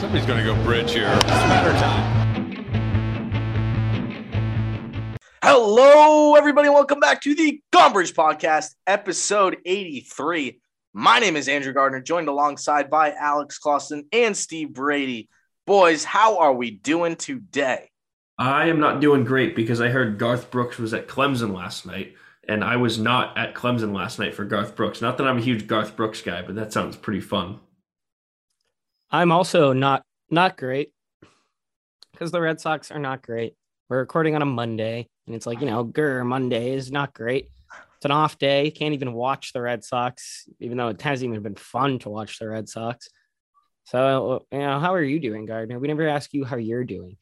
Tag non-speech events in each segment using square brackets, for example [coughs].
Somebody's going to go bridge here. It's matter time. Hello, everybody. Welcome back to the Gomebridge Podcast, episode 83. My name is Andrew Gardner, joined alongside by Alex Clausen and Steve Brady. Boys, how are we doing today? I am not doing great because I heard Garth Brooks was at Clemson last night, and I was not at Clemson last night for Garth Brooks. Not that I'm a huge Garth Brooks guy, but that sounds pretty fun. I'm also not not great because the Red Sox are not great. We're recording on a Monday, and it's like you know, grr, Monday is not great. It's an off day. Can't even watch the Red Sox, even though it hasn't even been fun to watch the Red Sox. So, you know, how are you doing, Gardner? We never ask you how you're doing.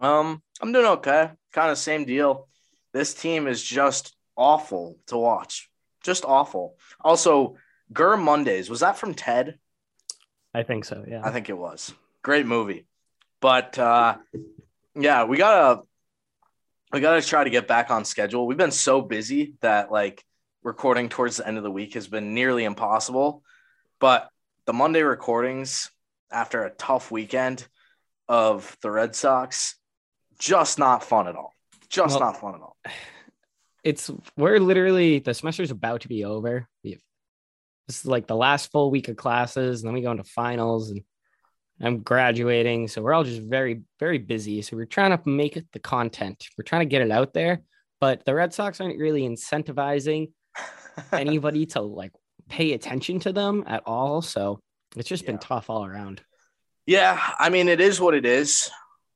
Um, I'm doing okay. Kind of same deal. This team is just awful to watch. Just awful. Also, Gur Mondays. Was that from Ted? I think so. Yeah. I think it was. Great movie. But uh yeah, we gotta we gotta try to get back on schedule. We've been so busy that like recording towards the end of the week has been nearly impossible. But the Monday recordings after a tough weekend of the Red Sox, just not fun at all. Just Well- not fun at all. [sighs] it's we're literally the semester's about to be over. We have, this is like the last full week of classes, and then we go into finals, and I'm graduating, so we're all just very, very busy. So we're trying to make it the content. We're trying to get it out there, but the Red Sox aren't really incentivizing [laughs] anybody to like pay attention to them at all. So it's just been tough all around. Yeah, I mean, it is what it is.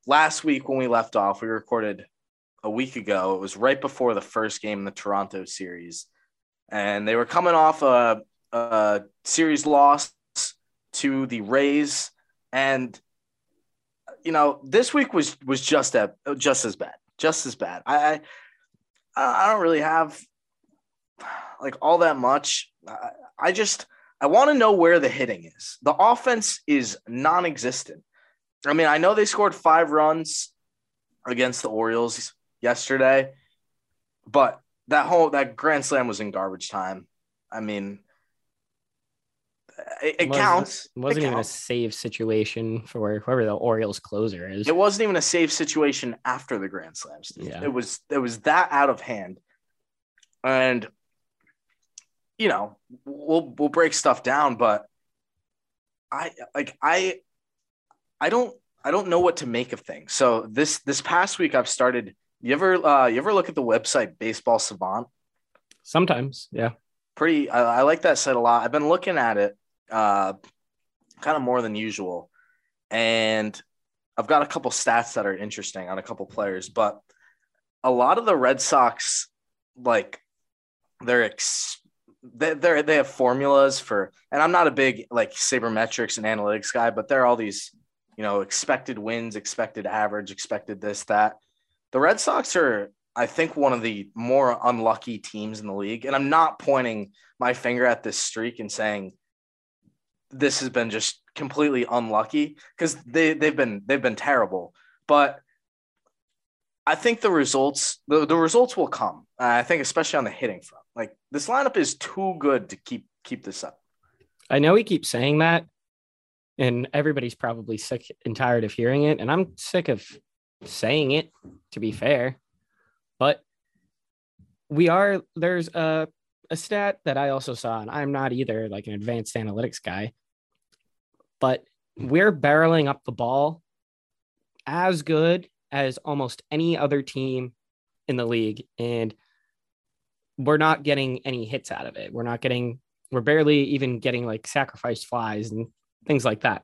Last week when we left off, we recorded a week ago. It was right before the first game in the Toronto series, and they were coming off a, a series loss to the Rays, and you know this week was was just a just as bad, just as bad. I I, I don't really have like all that much. I, I just I want to know where the hitting is. The offense is non existent. I mean, I know they scored five runs against the Orioles yesterday, but that whole that grand slam was in garbage time. I mean, it, it Wasn't- counts. It wasn't It even a safe situation for whoever the Orioles closer is. It wasn't even a safe situation after the grand slam. Steve. Yeah. It was it was that out of hand. And you know, we'll we'll break stuff down, but I like I I don't I don't know what to make of things. So this this past week I've started you ever uh you ever look at the website Baseball Savant? Sometimes, yeah. Pretty I, I like that site a lot. I've been looking at it uh kind of more than usual. And I've got a couple stats that are interesting on a couple players, but a lot of the Red Sox, like they're ex- they they have formulas for, and I'm not a big like sabermetrics and analytics guy, but there are all these, you know, expected wins, expected average, expected this that. The Red Sox are, I think, one of the more unlucky teams in the league, and I'm not pointing my finger at this streak and saying this has been just completely unlucky because they they've been they've been terrible. But I think the results the, the results will come. Uh, I think especially on the hitting front. Like this lineup is too good to keep keep this up. I know he keeps saying that, and everybody's probably sick and tired of hearing it. And I'm sick of saying it, to be fair. But we are, there's a, a stat that I also saw, and I'm not either like an advanced analytics guy, but we're barreling up the ball as good as almost any other team in the league. And we're not getting any hits out of it. We're not getting we're barely even getting like sacrifice flies and things like that.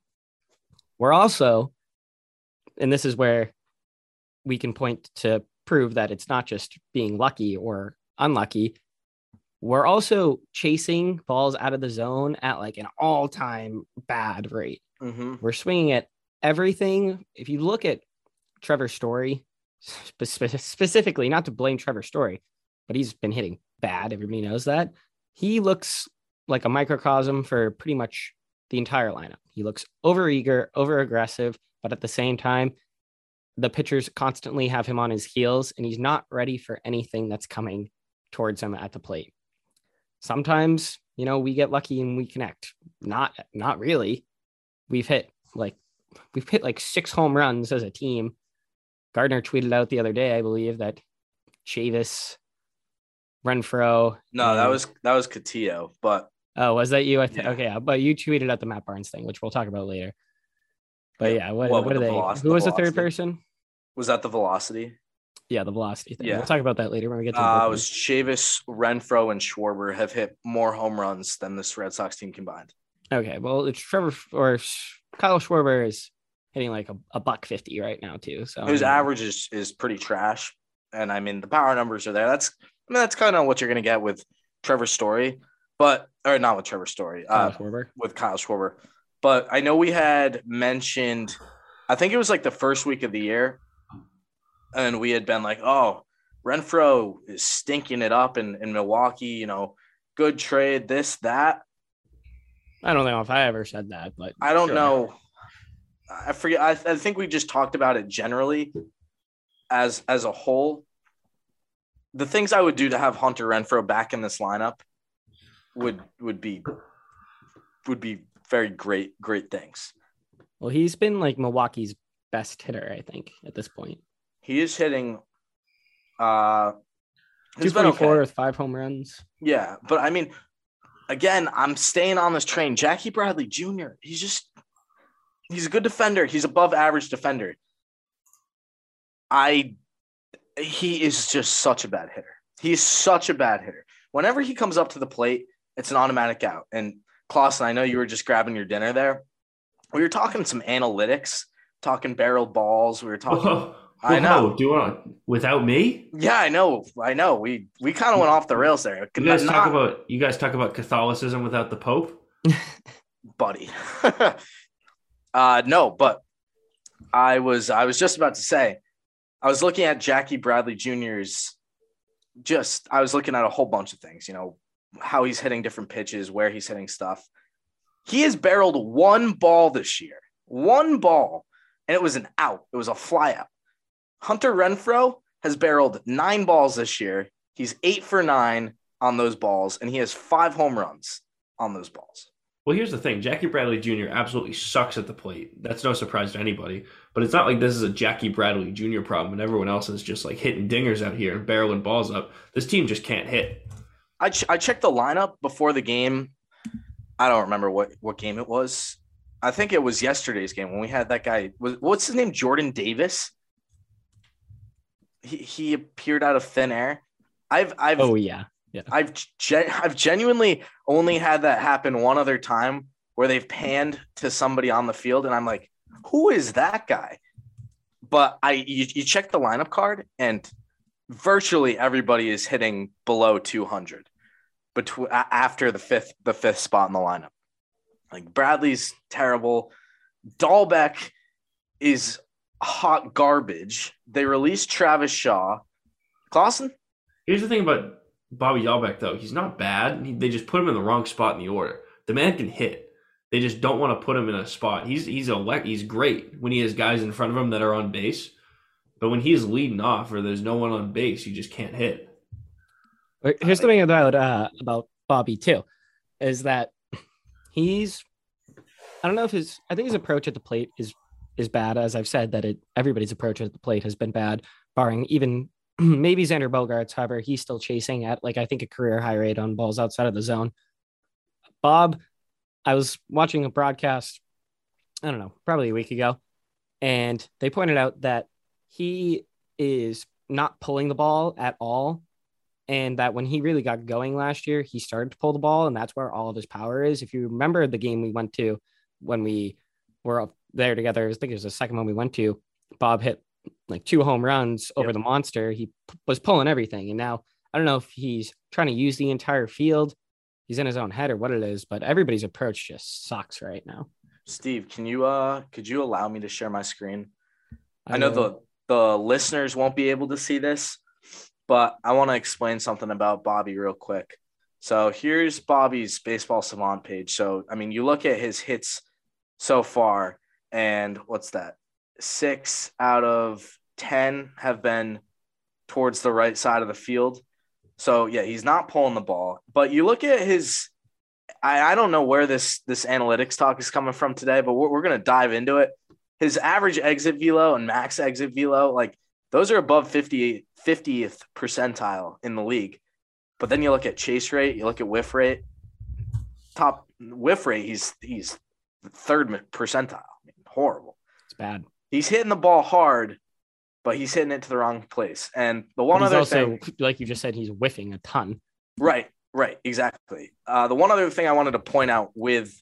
We're also, and this is where we can point to prove that it's not just being lucky or unlucky. We're also chasing balls out of the zone at like an all time bad rate. Mm-hmm. We're swinging at everything. If you look at Trevor Story spe- spe- specifically, not to blame Trevor Story, but he's been hitting bad. Everybody knows that. He looks like a microcosm for pretty much the entire lineup. He looks overeager, over aggressive, but at the same time, the pitchers constantly have him on his heels and he's not ready for anything that's coming towards him at the plate. Sometimes, you know, we get lucky and we connect. Not not really. We've hit like we've hit like six home runs as a team. Gardner tweeted out the other day, I believe, that Chavis, Renfroe. No, that was that was Catillo, but Oh, was that you? I th- Yeah. Okay, but you tweeted out the Matt Barnes thing, which we'll talk about later. But Yeah, yeah, what, what what are the they? veloc- Who was the third person? was that the velocity? Yeah, the velocity thing. Yeah. We'll talk about that later when we get to Uh, it was Chavis, Renfroe, and Schwarber have hit more home runs than this Red Sox team combined. Okay, well, it's Trevor or Kyle Schwarber is hitting like a, a buck fifty right now too. So His average is, is pretty trash, and I mean the power numbers are there. That's I mean that's kind of what you're gonna get with Trevor Story, but or not with Trevor Story, Kyle uh, Schwarber. with Kyle Schwarber. But I know we had mentioned, I think it was like the first week of the year, and we had been like, oh, Renfroe is stinking it up in, in Milwaukee, you know, good trade, this, that. I don't know if I ever said that, but I don't sure. know. I forget. I, I think we just talked about it generally as as a whole. The things I would do to have Hunter Renfroe back in this lineup would would be would be very great great things. Well, he's been like Milwaukee's best hitter, I think, at this point. He is hitting. Uh, Two he's been twenty four okay. with five home runs. Yeah, but I mean, again, I'm staying on this train. Jackie Bradley Jr. He's just he's a good defender. He's above average defender. I he is just such a bad hitter. He's such a bad hitter. Whenever he comes up to the plate, it's an automatic out. And Clausen, I know you were just grabbing your dinner there. We were talking some analytics, talking barrel balls. We were talking. Whoa, I know. whoa, Do you want without me? Yeah, I know. I know. We we kind of went off the rails there. You guys Not- talk about you guys talk about Catholicism without the Pope. [laughs] [laughs] buddy. [laughs] uh no, but I was I was just about to say I was looking at Jackie Bradley Jr.'s just I was looking at a whole bunch of things, you know, how he's hitting different pitches, where he's hitting stuff. He has barreled one ball this year. One ball, and it was an out. It was a fly out. Hunter Renfroe has barreled nine balls this year. He's eight for nine on those balls, and he has five home runs on those balls. Well, here's the thing: Jackie Bradley Jr. absolutely sucks at the plate. That's no surprise to anybody. But it's not like this is a Jackie Bradley Jr. problem, and everyone else is just like hitting dingers out here and barreling balls up. This team just can't hit. I, ch- I checked the lineup before the game. I don't remember what, what game it was. I think it was yesterday's game when we had that guy. Was what's his name? Jordan Davis. He he appeared out of thin air. I've I've Oh yeah. yeah I've gen- I've genuinely only had that happen one other time where they've panned to somebody on the field and I'm like, who is that guy? But I you, you check the lineup card and virtually everybody is hitting below 200 between after the fifth the fifth spot in the lineup. Like Bradley's terrible. Dalbec is hot garbage. They released Travis Shaw. Clausen? Here's the thing about Bobby Dalbec, though. He's not bad. He, they just put him in the wrong spot in the order. The man can hit. They just don't want to put him in a spot. He's he's a he's great when he has guys in front of him that are on base, but when he's leading off or there's no one on base, you just can't hit. Here's the thing about uh about Bobby too, is that he's I don't know if his I think his approach at the plate is is bad. As I've said, that it everybody's approach at the plate has been bad, barring even [clears throat] maybe Xander Bogaerts. However, he's still chasing at like I think a career high rate on balls outside of the zone. Bob, I was watching a broadcast, I don't know, probably a week ago, and they pointed out that he is not pulling the ball at all and that when he really got going last year, he started to pull the ball, and that's where all of his power is. If you remember the game we went to when we were there together, I think it was the second one we went to. Bob hit like two home runs over Yep. the monster. He p- was pulling everything, and now I don't know if he's trying to use the entire field. He's in his own head or what it is, but everybody's approach just sucks right now. Steve, can you uh could you allow me to share my screen? I know will- the the listeners won't be able to see this, but I want to explain something about Bobby real quick. So here's Bobby's baseball savant page. So I mean, you look at his hits so far, and what's that? Six out of ten have been towards the right side of the field. So yeah, he's not pulling the ball. But you look at his I, I don't know where this this analytics talk is coming from today, but we're, we're gonna dive into it. his average exit velo and max exit velo, like those are above 50, 50th percentile in the league. But then you look at chase rate, you look at whiff rate, top whiff rate, he's he's third percentile. Horrible. It's bad. He's hitting the ball hard, but he's hitting it to the wrong place. And the one other also, thing, like you just said, he's whiffing a ton. right, right, exactly. Uh, the one other thing I wanted to point out with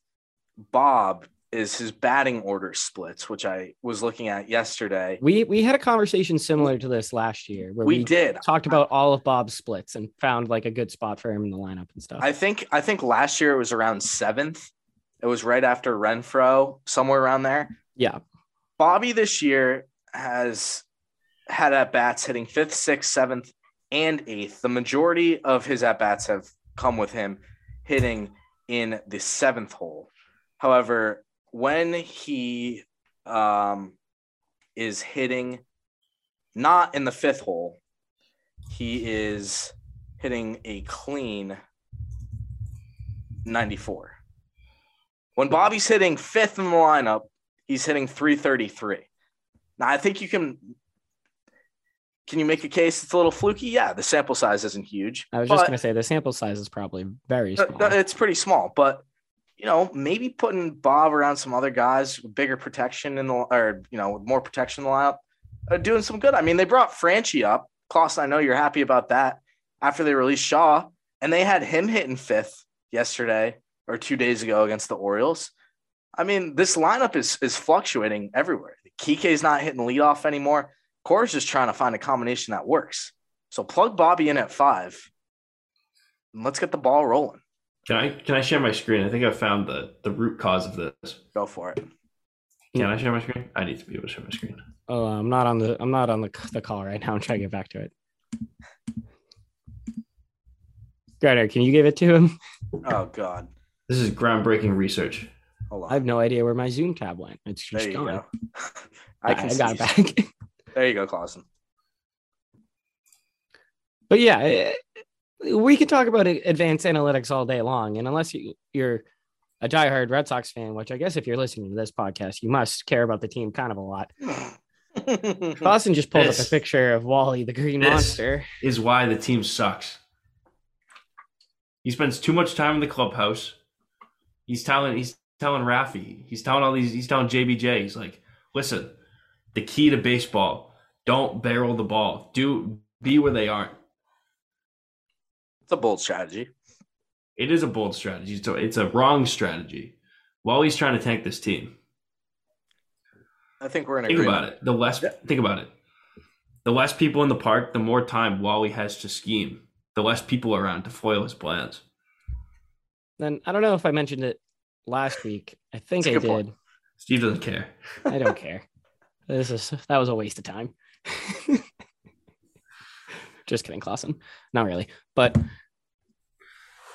Bob is his batting order splits, which I was looking at yesterday. We we had a conversation similar to this last year where We we, did. talked about all of Bob's splits and found like a good spot for him in the lineup and stuff. I think I think last year it was around seventh. It was right after Renfroe, somewhere around there. Yeah, Bobby this year has had at bats hitting fifth, sixth, seventh, and eighth. The majority of his at bats have come with him hitting in the seventh hole. However, when he um, is hitting not in the fifth hole, he is hitting a clean 94. When Bobby's hitting fifth in the lineup, he's hitting 333. Now, I think you can. Can you make a case it's a little fluky? Yeah, the sample size isn't huge. I was just gonna say the sample size is probably very uh, small. it's pretty small, but you know, maybe putting Bob around some other guys with bigger protection in the or you know, with more protection in the lineup, are doing some good. I mean, they brought Franchy up. Klaus, I know you're happy about that after they released Shaw, and they had him hitting fifth yesterday or two days ago against the Orioles. I mean, this lineup is is fluctuating everywhere. Kike's not hitting leadoff anymore. Cora's just trying to find a combination that works. So plug Bobby in at five. And let's get the ball rolling. Can I can I share my screen? I think I found the the root cause of this. Go for it. Can I share my screen? I need to be able to share my screen. oh, I'm not on the I'm not on the the call right now. I'm trying to get back to it. Gardner, can you give it to him? Oh God. This is groundbreaking research. Hold on. I have no idea where my Zoom tab went. It's there just you gone. go. [laughs] I, I can I got it back. There you go, Clausen. but yeah, eh, we can talk about advanced analytics all day long, and unless you, you're a diehard Red Sox fan, which I guess if you're listening to this podcast, you must care about the team kind of a lot. [laughs] Boston just pulled up a picture of Wally the Green this- Monster. Is why the team sucks. He spends too much time in the clubhouse. He's telling he's telling Rafi, he's telling all these, he's telling JBJ, he's like, listen, the key to baseball, don't barrel the ball. Do be where they aren't. it's a bold strategy. It is a bold strategy. So it's a wrong strategy. Wally's trying to tank this team. I think we're in Think agreement. about it. The less Yeah. think about it. The less people in the park, the more time Wally has to scheme. The less people around to foil his plans. Then I don't know if I mentioned it last week. I think I good point. did. Steve doesn't care. I don't care. [laughs] This is that was a waste of time. [laughs] Just kidding, Clausen. Not really. But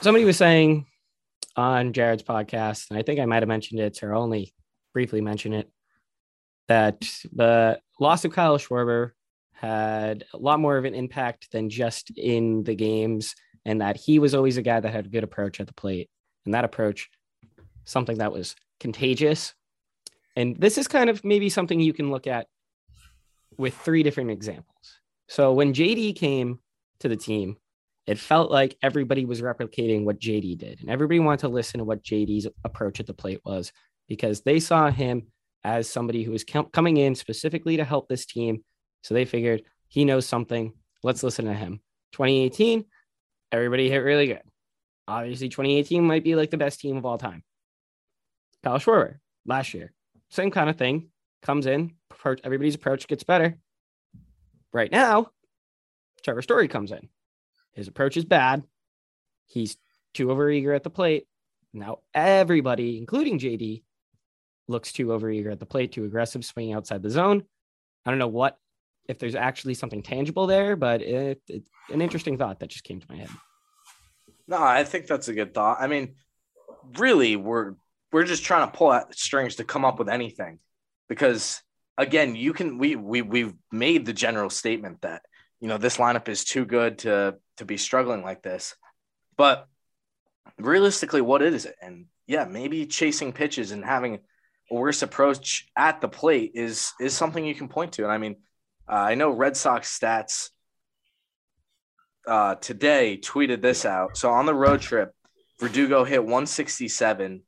somebody was saying on Jared's podcast, and I think I might have mentioned it or only briefly mentioned it, that the loss of Kyle Schwarber had a lot more of an impact than just in the games, and that he was always a guy that had a good approach at the plate. And that approach, something that was contagious. And this is kind of maybe something you can look at with three different examples. So when JD came to the team, it felt like everybody was replicating what JD did. And everybody wanted to listen to what JD's approach at the plate was because they saw him as somebody who was com- coming in specifically to help this team. So they figured he knows something. Let's listen to him. 2018, everybody hit really good. Obviously, 2018 might be like the best team of all time. Kyle Schwarber last year, same kind of thing. Comes in, everybody's approach gets better. Right now, Trevor Story comes in. His approach is bad. He's too overeager at the plate. Now everybody, including JD, looks too overeager at the plate, too aggressive, swinging outside the zone. I don't know what if there's actually something tangible there, but it, it an interesting thought that just came to my head. No, I think that's a good thought. I mean, really, we're we're just trying to pull at strings to come up with anything, because again, you can we we we've made the general statement that you know this lineup is too good to to be struggling like this, but realistically, what is it? And yeah, maybe chasing pitches and having a worse approach at the plate is is something you can point to. And I mean, uh, I know Red Sox stats uh, today tweeted this out. So on the road trip, Verdugo hit 167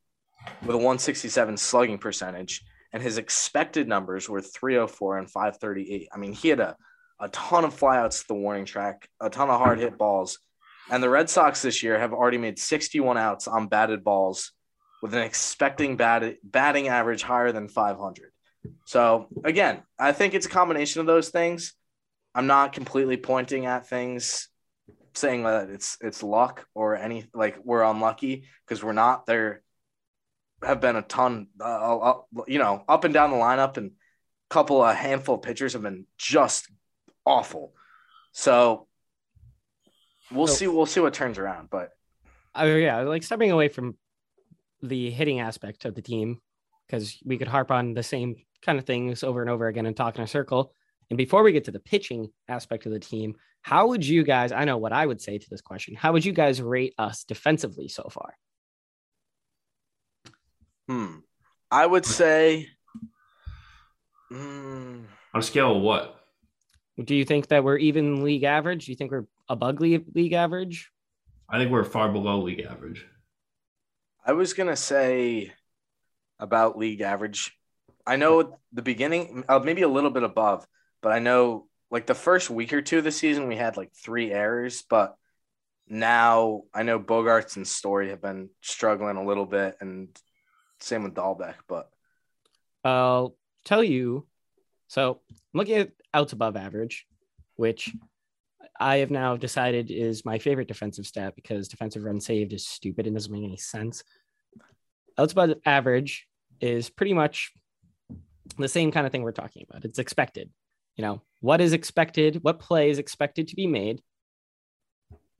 with a 167 slugging percentage, and his expected numbers were 304 and 538. I mean, he had a, a ton of flyouts to the warning track, a ton of hard hit balls. And the Red Sox this year have already made 61 outs on batted balls with an expecting bat, batting average higher than 500. So, again, I think it's a combination of those things. I'm not completely pointing at things saying that it's it's luck or any like we're unlucky because we're not. There have been a ton, uh, uh, you know, up and down the lineup, and a couple a handful of pitchers have been just awful. So we'll So- see. We'll see what turns around. But I yeah, like stepping away from the hitting aspect of the team because we could harp on the same kind of things over and over again and talk in a circle. And before we get to the pitching aspect of the team, how would you guys? I know what I would say to this question. How would you guys rate us defensively so far? Hmm, I would say. Hmm, On a scale of what? Do you think that we're even league average? Do you think we're above league, league average? I think we're far below league average. I was gonna say about league average. I know the beginning, uh, maybe a little bit above, but I know like the first week or two of the season we had like three errors, but now I know Bogaerts and Story have been struggling a little bit, and same with Dalbec. But I'll tell you. So I'm looking at outs above average, which I have now decided is my favorite defensive stat because defensive run saved is stupid and doesn't make any sense. Outs above average is pretty much the same kind of thing we're talking about. It's expected. You know, what is expected, what play is expected to be made.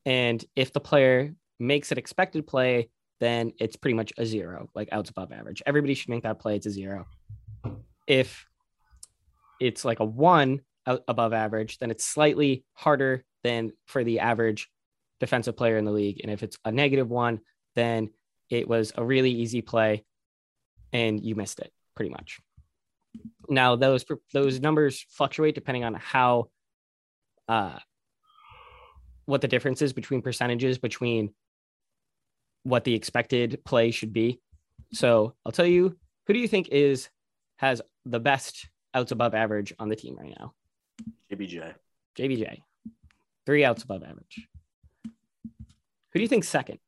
And if the player makes an expected play, then it's pretty much a zero, like outs above average. Everybody should make that play. It's a zero. If it's like a one above average, then it's slightly harder than for the average defensive player in the league. And if it's a negative one, then it was a really easy play and you missed it pretty much. Now those those numbers fluctuate depending on how uh what the difference is between percentages between what the expected play should be. So I'll tell you, who do you think is has the best outs above average on the team right now? JBJ, JBJ, three outs above average. Who do you think second?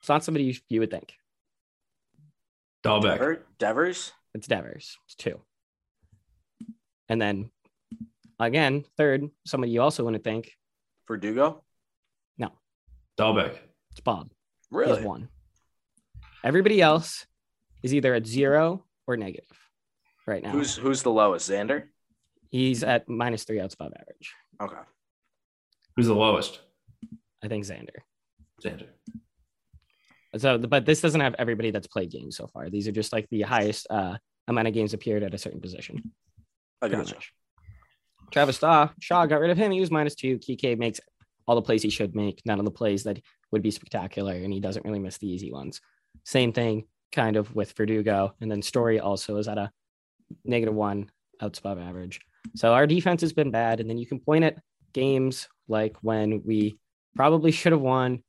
It's not somebody you, you would think. Dalbec. Dever- Devers, It's Devers. It's two. And then again, third, somebody you also wouldn't think. Verdugo. No. Dalbec. It's Bob. He Really? has one. Everybody else is either at zero or negative right now. Who's who's the lowest? Xander. He's at minus three outs above average. Okay. Who's the lowest? I think Xander. Xander. So, but this doesn't have everybody that's played games so far. These are just like the highest uh, amount of games appeared at a certain position. I pretty gotcha. Travis Shaw, Shaw got rid of him. He was minus two. Kike makes all the plays he should make, none of the plays that would be spectacular, and he doesn't really miss the easy ones. Same thing kind of with Verdugo. And then Story also is at a negative one outs above average. So our defense has been bad. And then you can point at games like when we probably should have won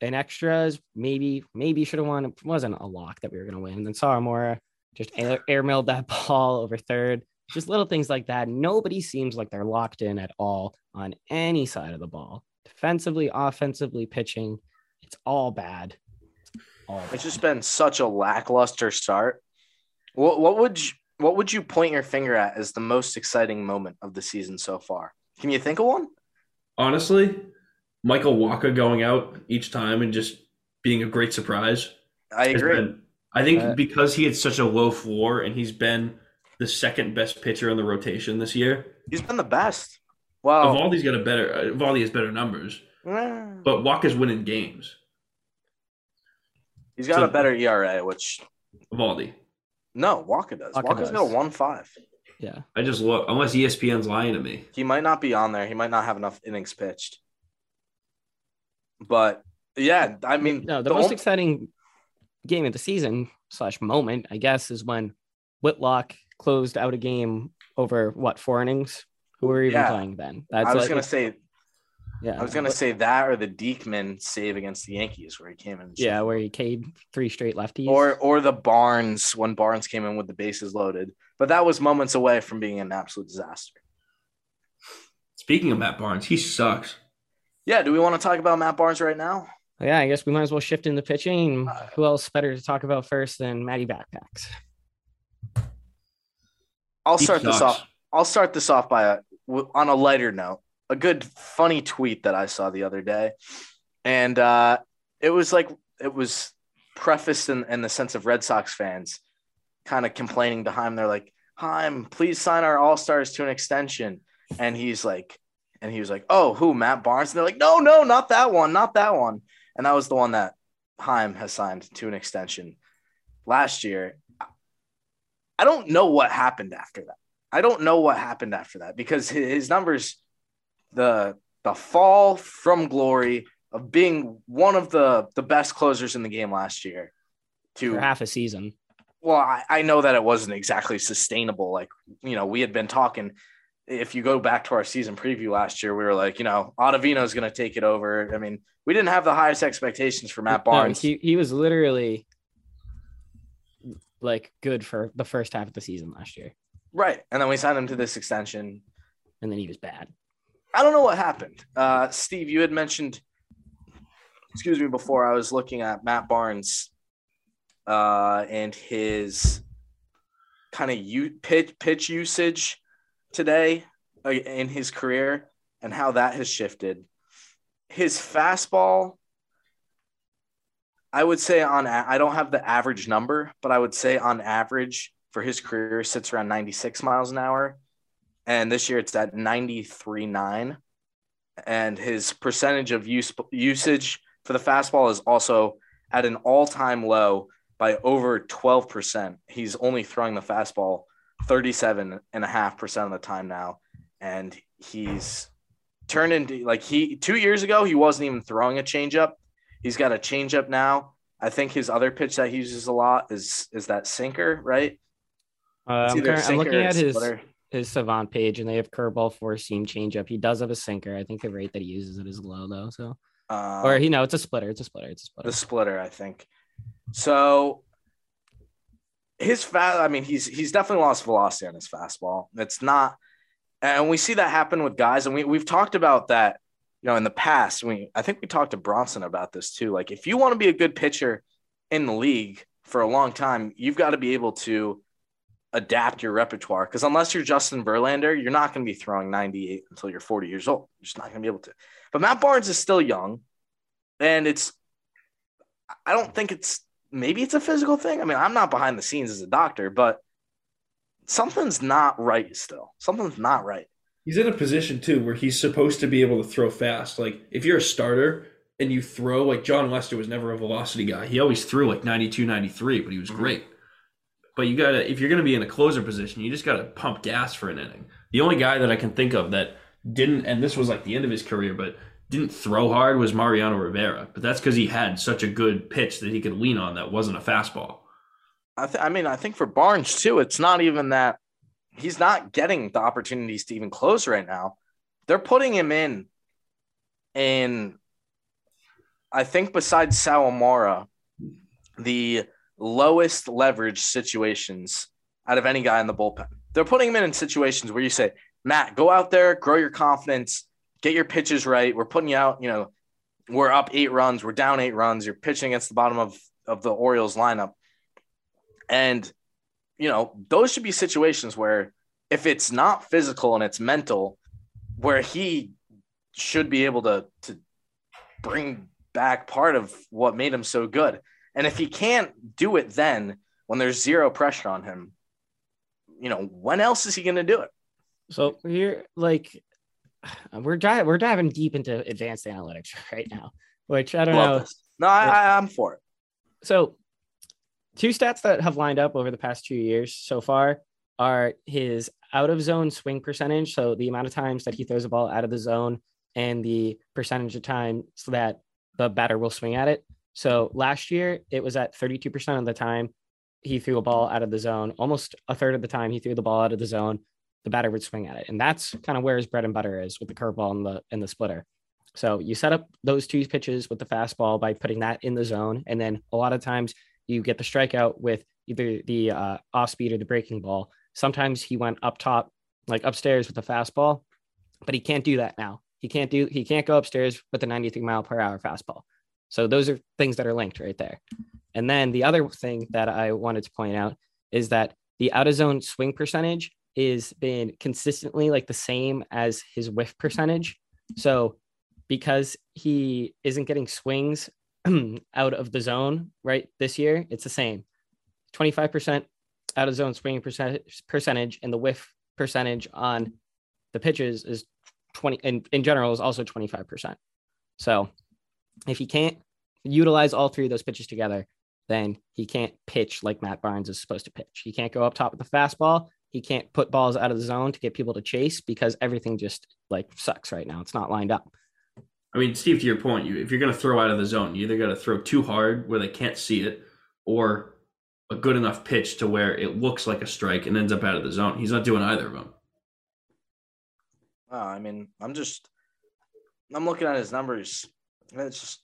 in extras, maybe, maybe should have won. It wasn't a lock that we were going to win. And then Sawamura just air, airmailed that [laughs] ball over third. Just little things like that. Nobody seems like they're locked in at all on any side of the ball. Defensively, offensively, pitching, it's all bad. It's all bad. It's just been such a lackluster start. What what would you what would you point your finger at as the most exciting moment of the season so far? Can you think of one? Honestly, Michael Wacha going out each time and just being a great surprise. I agree. been- I think Uh, because he had such a low floor and he's been the second best pitcher in the rotation this year. He's been the best. Well, Eovaldi's got a better. uh, Eovaldi has better numbers, eh, but Wacha's winning games. he's got so- a better ERA, which Eovaldi. no, Wacha does. Wacha Wacha's does. got a one five. Yeah. I just look unless ESPN's lying to me. He might not be on there. He might not have enough innings pitched. But yeah, I mean, No, the, the most only- exciting game of the season slash moment, I guess, is when Whitlock closed out a game over what four innings. Who were even Yeah. playing then? That's I was like- gonna say yeah, I was gonna say that or the Diekman save against the Yankees where he came in. yeah, where he K'd three straight lefties. or or the Barnes when Barnes came in with the bases loaded. But that was moments away from being an absolute disaster. Speaking of Matt Barnes, he sucks. Yeah, do we want to talk about Matt Barnes right now? yeah, I guess we might as well shift into pitching. Uh, Who else better to talk about first than Matty Backpacks? I'll He start this off. I'll start this off by a on a lighter note. A good funny tweet that I saw the other day, and uh, it was like it was prefaced in, in the sense of Red Sox fans kind of complaining to Chaim. They're like, "Chaim, please sign our All Stars to an extension," and he's like, and he was like, "Oh, who? Matt Barnes?" And they're like, "No, no, not that one, not that one." And that was the one that Chaim has signed to an extension last year. I don't know what happened after that. I don't know what happened after that because his, numbers, the the fall from glory of being one of the the best closers in the game last year, to For half a season. well, I, I know that it wasn't exactly sustainable. Like you know, we had been talking. If you go back to our season preview last year, we were like, you know, Ottavino's going to take it over. I mean, we didn't have the highest expectations for Matt No, Barnes. he he was literally like good for the first half of the season last year, right, and then we signed him to this extension. and then he was bad. I don't know what happened. Uh, Steve, you had mentioned, excuse me, before I was looking at Matt Barnes uh, and his kind of u- pitch, pitch usage today uh, in his career and how that has shifted. His fastball, I would say on, a- I don't have the average number, but I would say on average for his career sits around 96 miles an hour and this year it's at 93.9 and his percentage of use usage for the fastball is also at an all-time low by over 12%. He's only throwing the fastball 37.5% of the time now and he's turned into like he 2 years ago he wasn't even throwing a changeup. He's got a changeup now. I think his other pitch that he uses a lot is is that sinker, right? Uh, I'm, current- I'm looking at his splitter. his Savant page, and they have curveball, four seam, changeup. He does have a sinker. I think the rate that he uses it is low though. So, Um, or he no, it's a splitter. It's a splitter. It's a splitter. the splitter, I think. So his fast, I mean, he's he's definitely lost velocity on his fastball. It's not, and we see that happen with guys, and we we've talked about that, you know, in the past. We I think we talked to Bronson about this too. Like, if you want to be a good pitcher in the league for a long time, you've got to be able to adapt your repertoire. Because unless you're Justin Verlander, you're not going to be throwing 98 until you're 40 years old. You're just not going to be able to. But Matt Barnes is still young, and it's I don't think it's maybe it's a physical thing. I mean, I'm not behind the scenes as a doctor, but something's not right still. Something's not right. He's in a position too where he's supposed to be able to throw fast. Like if you're a starter and you throw like Jon Lester was never a velocity guy. He always threw like 92, 93, but he was Mhm. great. But you gotta if you're gonna be in a closer position, you just gotta pump gas for an inning. The only guy that I can think of that didn't, and this was like the end of his career, but didn't throw hard was Mariano Rivera. But that's because he had such a good pitch that he could lean on that wasn't a fastball. I, th- I mean, I think for Barnes too, it's not even that he's not getting the opportunities to even close right now. They're putting him in, in I think besides Sawamura, the lowest leverage situations out of any guy in the bullpen. They're putting him in in situations where you say, Matt, go out there, grow your confidence, get your pitches right. We're putting you out, you know, we're up eight runs, we're down eight runs, you're pitching against the bottom of, of the Orioles lineup. And, you know, those should be situations where if it's not physical and it's mental, where he should be able to, to bring back part of what made him so good. And if he can't do it then when there's zero pressure on him, you know, when else is he going to do it? So we're like, we're diving we're diving deep into advanced analytics right now, which I don't Love know. this. No, I, I, I'm for it. So, two stats that have lined up over the past two years so far are his out of zone swing percentage. So, the amount of times that he throws a ball out of the zone and the percentage of times that the batter will swing at it. So last year it was at 32% of the time he threw a ball out of the zone. Almost a third of the time he threw the ball out of the zone, the batter would swing at it. And that's kind of where his bread and butter is with the curveball and the and the splitter. So you set up those two pitches with the fastball by putting that in the zone. And then a lot of times you get the strikeout with either the uh, off speed or the breaking ball. Sometimes he went up top, like upstairs with the fastball, but he can't do that now. He can't do he can't go upstairs with the 93 mile per hour fastball. So those are things that are linked right there. And then the other thing that I wanted to point out is that the out of zone swing percentage is been consistently like the same as his whiff percentage. So because he isn't getting swings [clears throat] out of the zone right this year, it's the same. 25% out of zone swing percentage percentage and the whiff percentage on the pitches is 20 and in general is also 25%. So if he can't utilize all three of those pitches together, then he can't pitch like Matt Barnes is supposed to pitch. He can't go up top with the fastball. He can't put balls out of the zone to get people to chase because everything just like sucks right now. It's not lined up. I mean, Steve, to your point, you if you're going to throw out of the zone, you either got to throw too hard where they can't see it, or a good enough pitch to where it looks like a strike and ends up out of the zone. He's not doing either of them. Well, I mean, I'm just, I'm looking at his numbers. And it's just,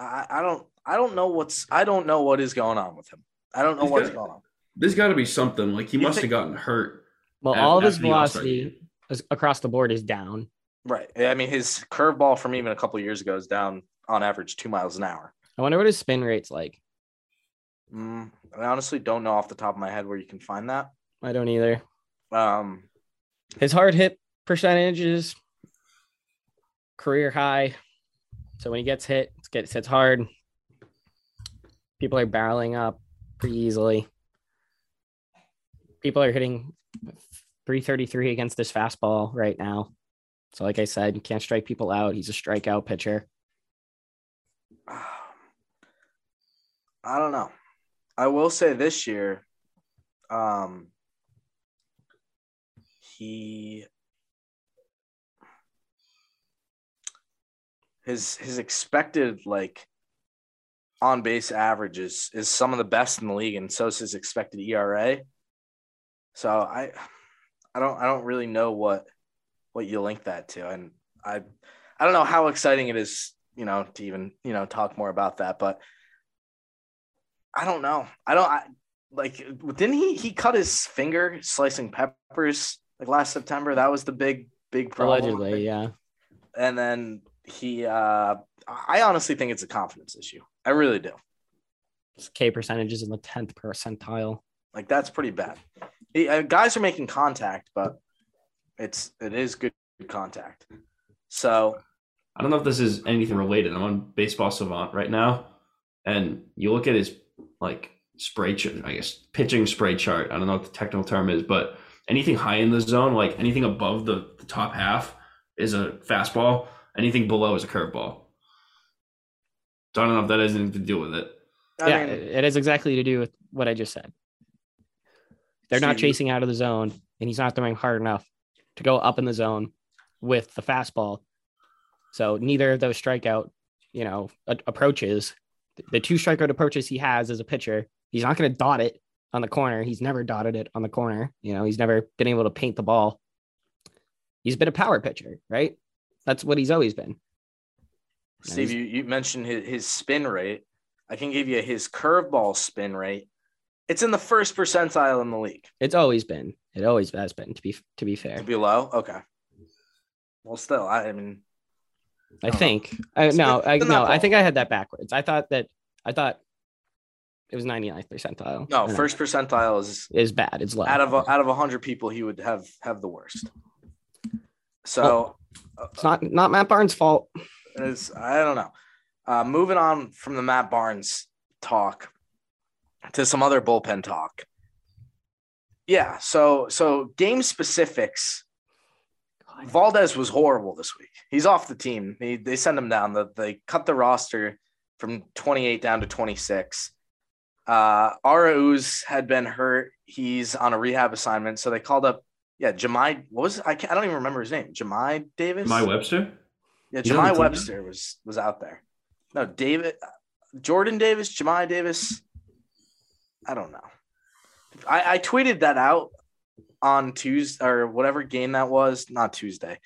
I, I don't, I don't know what's, I don't know what is going on with him. I don't know He's what's got- going on. There's got to be something like he You must think- have gotten hurt. Well, Af- all of his after the All-Star velocity is, across the board is down. Right. I mean, his curveball from even a couple of years ago is down on average two miles an hour. I wonder what his spin rate's like. Mm, I honestly don't know off the top of my head where you can find that. I don't either. Um, His hard hit percentage is career high. So when he gets hit, it gets hits hard. People are barreling up pretty easily. People are hitting 333 against this fastball right now. So, like I said, you can't strike people out. He's a strikeout pitcher. I don't know. I will say this year, um, he his his expected like on base average is is some of the best in the league, and so is his expected ERA. So I I don't I don't really know what what you link that to, and I I don't know how exciting it is, you know, to even you know talk more about that, but. I don't know. I don't I, like. Didn't he? He cut his finger slicing peppers like last September. That was the big, big problem. Allegedly, yeah. And then he. uh I honestly think it's a confidence issue. I really do. His K percentage is in the 10th percentile. Like that's pretty bad. He, uh, guys are making contact, but it's it is good contact. So I don't know if this is anything related. I'm on Baseball Savant right now, and you look at his like spray chart, I guess pitching spray chart. I don't know what the technical term is, but anything high in the zone, like anything above the, the top half, is a fastball. Anything below is a curveball. So I don't know if that has anything to do with it. I yeah, mean, it it has exactly to do with what I just said. They're not Steve, you- chasing out of the zone, and he's not throwing hard enough to go up in the zone with the fastball. So neither of those strikeout, you know, a- approaches, the two strikeout approaches he has as a pitcher, he's not going to dot it on the corner. He's never dotted it on the corner. You know, he's never been able to paint the ball. He's been a power pitcher, right? That's what he's always been. Steve, you, you mentioned his, his spin rate. I can give you his curveball spin rate. It's in the first percentile in the league. It's always been. It always has been. To be to be fair, To be low, okay. Well, still, I, I mean, I Uh-huh. think. I, It's no, I no, I think I had that backwards. I thought that I thought it was 99th percentile. no, first percentile is is bad. It's low. out of out of hundred people, he would have have the worst. So it's not not Matt Barnes' fault. it's I don't know. Uh, moving on from the Matt Barnes talk to some other bullpen talk. Yeah, so so game specifics. Valdez was horrible this week. He's off the team. He, they send him down. The, they cut the roster from 28 down to 26. Uh, Arauz had been hurt. He's on a rehab assignment. So they called up, yeah, Jemai. What was I? Can't, I don't even remember his name. Jemai Davis. My Webster? Yeah, He's Jemai? Webster was was out there. No, David, Jordan Davis, Jemai Davis. I don't know. I, I tweeted that out on Tuesday or whatever game that was. Not Tuesday.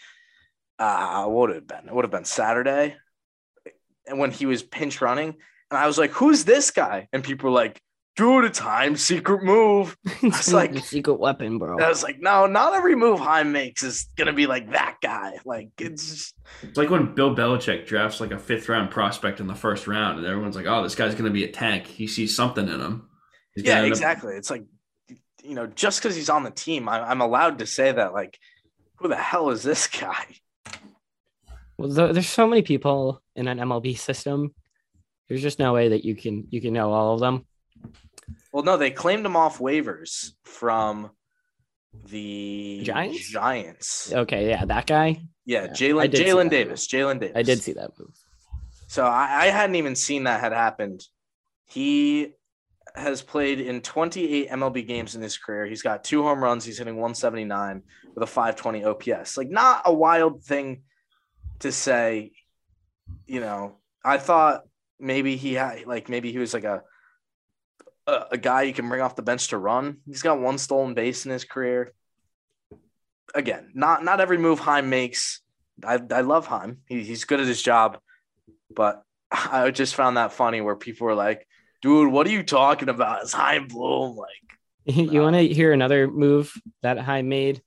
Uh, what would it have been? It would have been Saturday. And when he was pinch running, and I was like, "Who's this guy?" And people were like, "Dude, it's Chaim's secret move." it's [laughs] like- the secret weapon, bro. And I was like, "No, not every move Chaim makes is gonna be like that guy." Like it's just, It's like when Bill Belichick drafts like a fifth round prospect in the first round, and everyone's like, "Oh, this guy's going to be a tank." He sees something in him. He's yeah, end up- exactly. It's like, you know, just because he's on the team, I, I'm allowed to say that. Like, who the hell is this guy? Well, th- there's so many people in an MLB system. There's just no way that you can you can know all of them. Well, no, they claimed him off waivers from the Giants? Giants. Okay, yeah, that guy. Yeah, Yeah, Jaylin Jaylin. Davis. Jaylin Davis. I did see that move. So I, I hadn't even seen that had happened. He has played in 28 MLB games in his career. He's got two home runs. He's hitting 179 with a 520 OPS. Like not a wild thing to say. You know, I thought maybe he had like maybe he was like a a, a guy you can bring off the bench to run. He's got one stolen base in his career. Again, not not every move Chaim makes. I I love Chaim. He, he's good at his job, but [laughs] I just found that funny where people were like, "Dude, what are you talking about? It's Chaim Bloom." Like, [laughs] you want to hear another move that I made?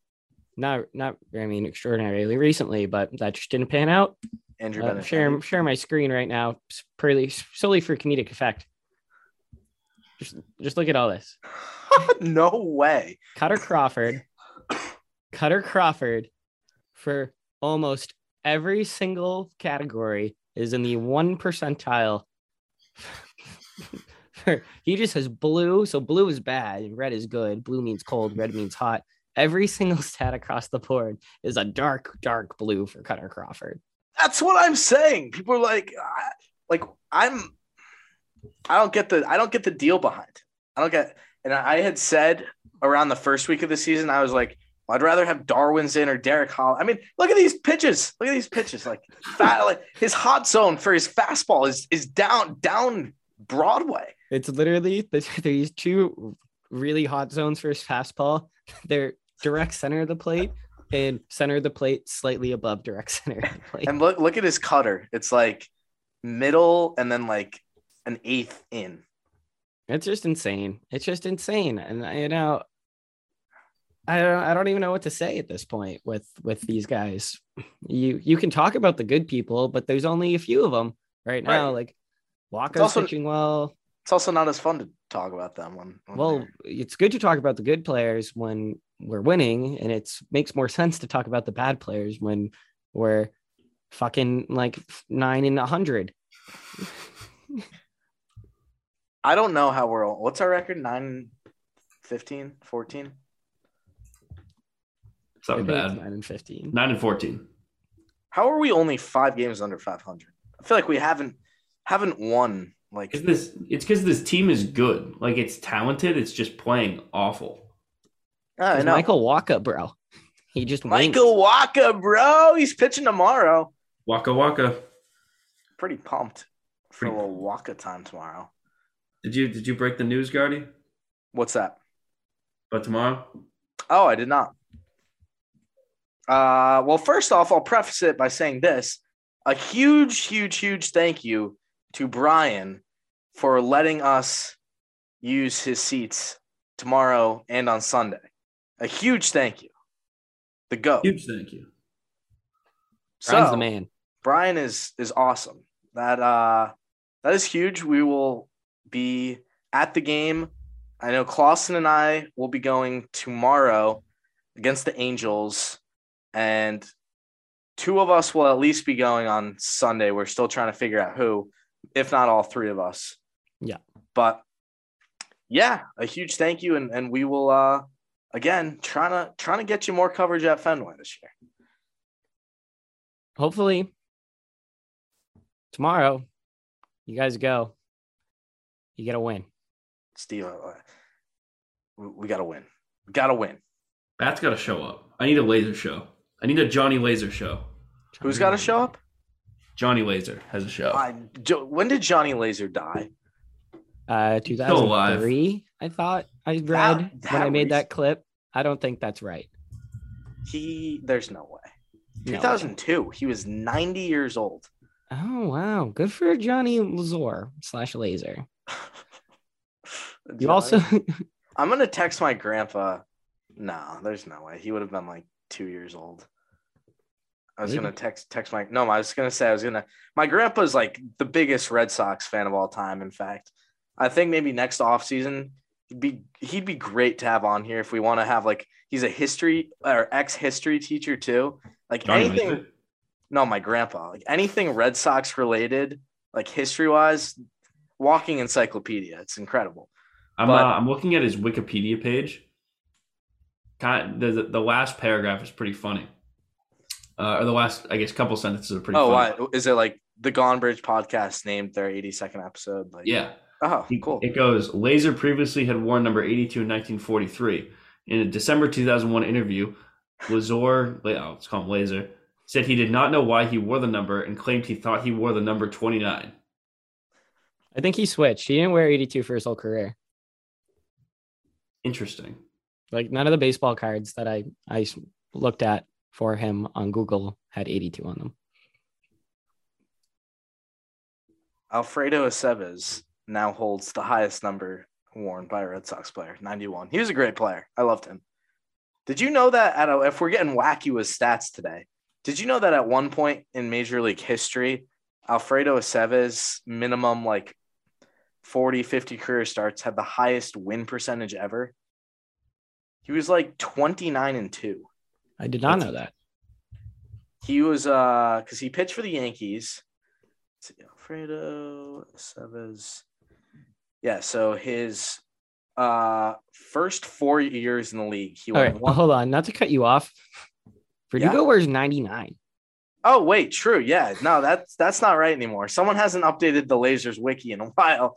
Not not I mean extraordinarily recently, but that just didn't pan out. Andrew Uh, share share my screen right now, purely solely for comedic effect. Just just look at all this. [laughs] no way. Kutter Crawford, [coughs] Kutter Crawford, for almost every single category is in the one percentile. [laughs] For- he just has blue, so blue is bad and red is good. Blue means cold, red means hot. Every single stat across the board is a dark, dark blue for Kutter Crawford. That's what I'm saying. People are like, I, like I'm. I don't get the. I don't get the deal behind. I don't get. And I had said around the first week of the season, I was like, I'd rather have Darwinzon or Derek Hall. I mean, look at these pitches. Look at these pitches. Like, fat, like his hot zone for his fastball is is down down Broadway. It's literally there's [laughs] these two really hot zones for his fastball. [laughs] They're direct center of the plate and center of the plate slightly above direct [laughs] center of the plate. And look look at his cutter. It's like middle and then like an eighth in. It's just insane. It's just insane. And uh, you know, I don't I don't even know what to say at this point with with these guys. You you can talk about the good people, but there's only a few of them right now. Right. Like Walker's also- pitching well. It's also not as fun to talk about them when, when Well, they're- it's good to talk about the good players when we're winning, and it's makes more [laughs] sense to talk about the bad players when we're fucking like nine in a hundred. [laughs] I don't know how we're what's our record? 9 15, 14? It's not I think it's bad. Nine and fifteen. Nine and fourteen. How are we only five games under 500? I feel like we haven't haven't won like Is this? It's because this team is good. Like it's talented. It's just playing awful. I know. Michael Wacha, bro. He just winked. Michael Wacha, bro. He's pitching tomorrow. Waka waka. Pretty pumped for a Pretty- little Wacha time tomorrow. Did you did you break the news, Guardy? What's that? But tomorrow, Oh, I did not. Uh, well, first off, I'll preface it by saying this: a huge, huge, huge thank you to Brian for letting us use his seats tomorrow and on Sunday. A huge thank you. The go. huge thank you. Brian's So, the man. Brian is is awesome. That uh that is huge. We will be at the game. I know Clausen and I will be going tomorrow against the Angels, and two of us will at least be going on Sunday. We're still trying to figure out who, if not all three of us. Yeah. But yeah, a huge thank you, and and we will uh again trying to trying to get you more coverage at Fenway this year. Hopefully, tomorrow, you guys go. You got to win. Steve, uh, we, we got to win. We got to win. That's got to show up. I need a laser show. I need a Johnny Laser show. Who's got to show up? Johnny Laser has a show. I, Jo- when did Johnny Laser die? Uh, 2003, I thought I read That- when I that made that clip. I don't think that's right. He, there's no way. No way. 2002. He was 90 years old. Oh wow, good for Johnny Lazor slash Laser. [laughs] You also [laughs] I'm gonna text my grandpa. No, there's no way. He would have been like two years old. I was Maybe. gonna text text my no. I was gonna say I was gonna. My grandpa's like the biggest Red Sox fan of all time. In fact, I think maybe next off season he'd be he'd be great to have on here if we want to have like he's a history or ex history teacher too. Like Johnny anything. No, my grandpa. Like anything Red Sox related, like history wise, walking encyclopedia. It's incredible. I'm But- uh, I'm looking at his Wikipedia page. Kind the the last paragraph is pretty funny. Uh, or the last, I guess, couple sentences are pretty. Oh, funny. why is it like the Gone Bridge podcast named their 82nd episode? Like, Yeah. Oh, cool. It goes Laser previously had worn number 82 in 1943. In a December 2001 interview, Lazor, oh, let's call him Laser, said he did not know why he wore the number and claimed he thought he wore the number 29. I think he switched. He didn't wear 82 for his whole career. Interesting. Like none of the baseball cards that I I looked at for him on Google had 82 on them. Alfredo Aceves now holds the highest number worn by a Red Sox player, 91. He was a great player. I loved him. Did you know that at a, if we're getting wacky with stats today, did you know that at one point in Major League history, Alfredo Aceves minimum like 40, 50 career starts had the highest win percentage ever? He was like 29 and 2. I did not That's- know that. He was uh because he pitched for the Yankees. Let's see, Alfredo Aceves. Yeah, so his uh first four years in the league, he All right, one. hold on. Not to cut you off. Verdugo wears 99. Oh wait, true. Yeah, no, that's that's not right anymore. Someone hasn't updated the Lasers wiki in a [laughs] while.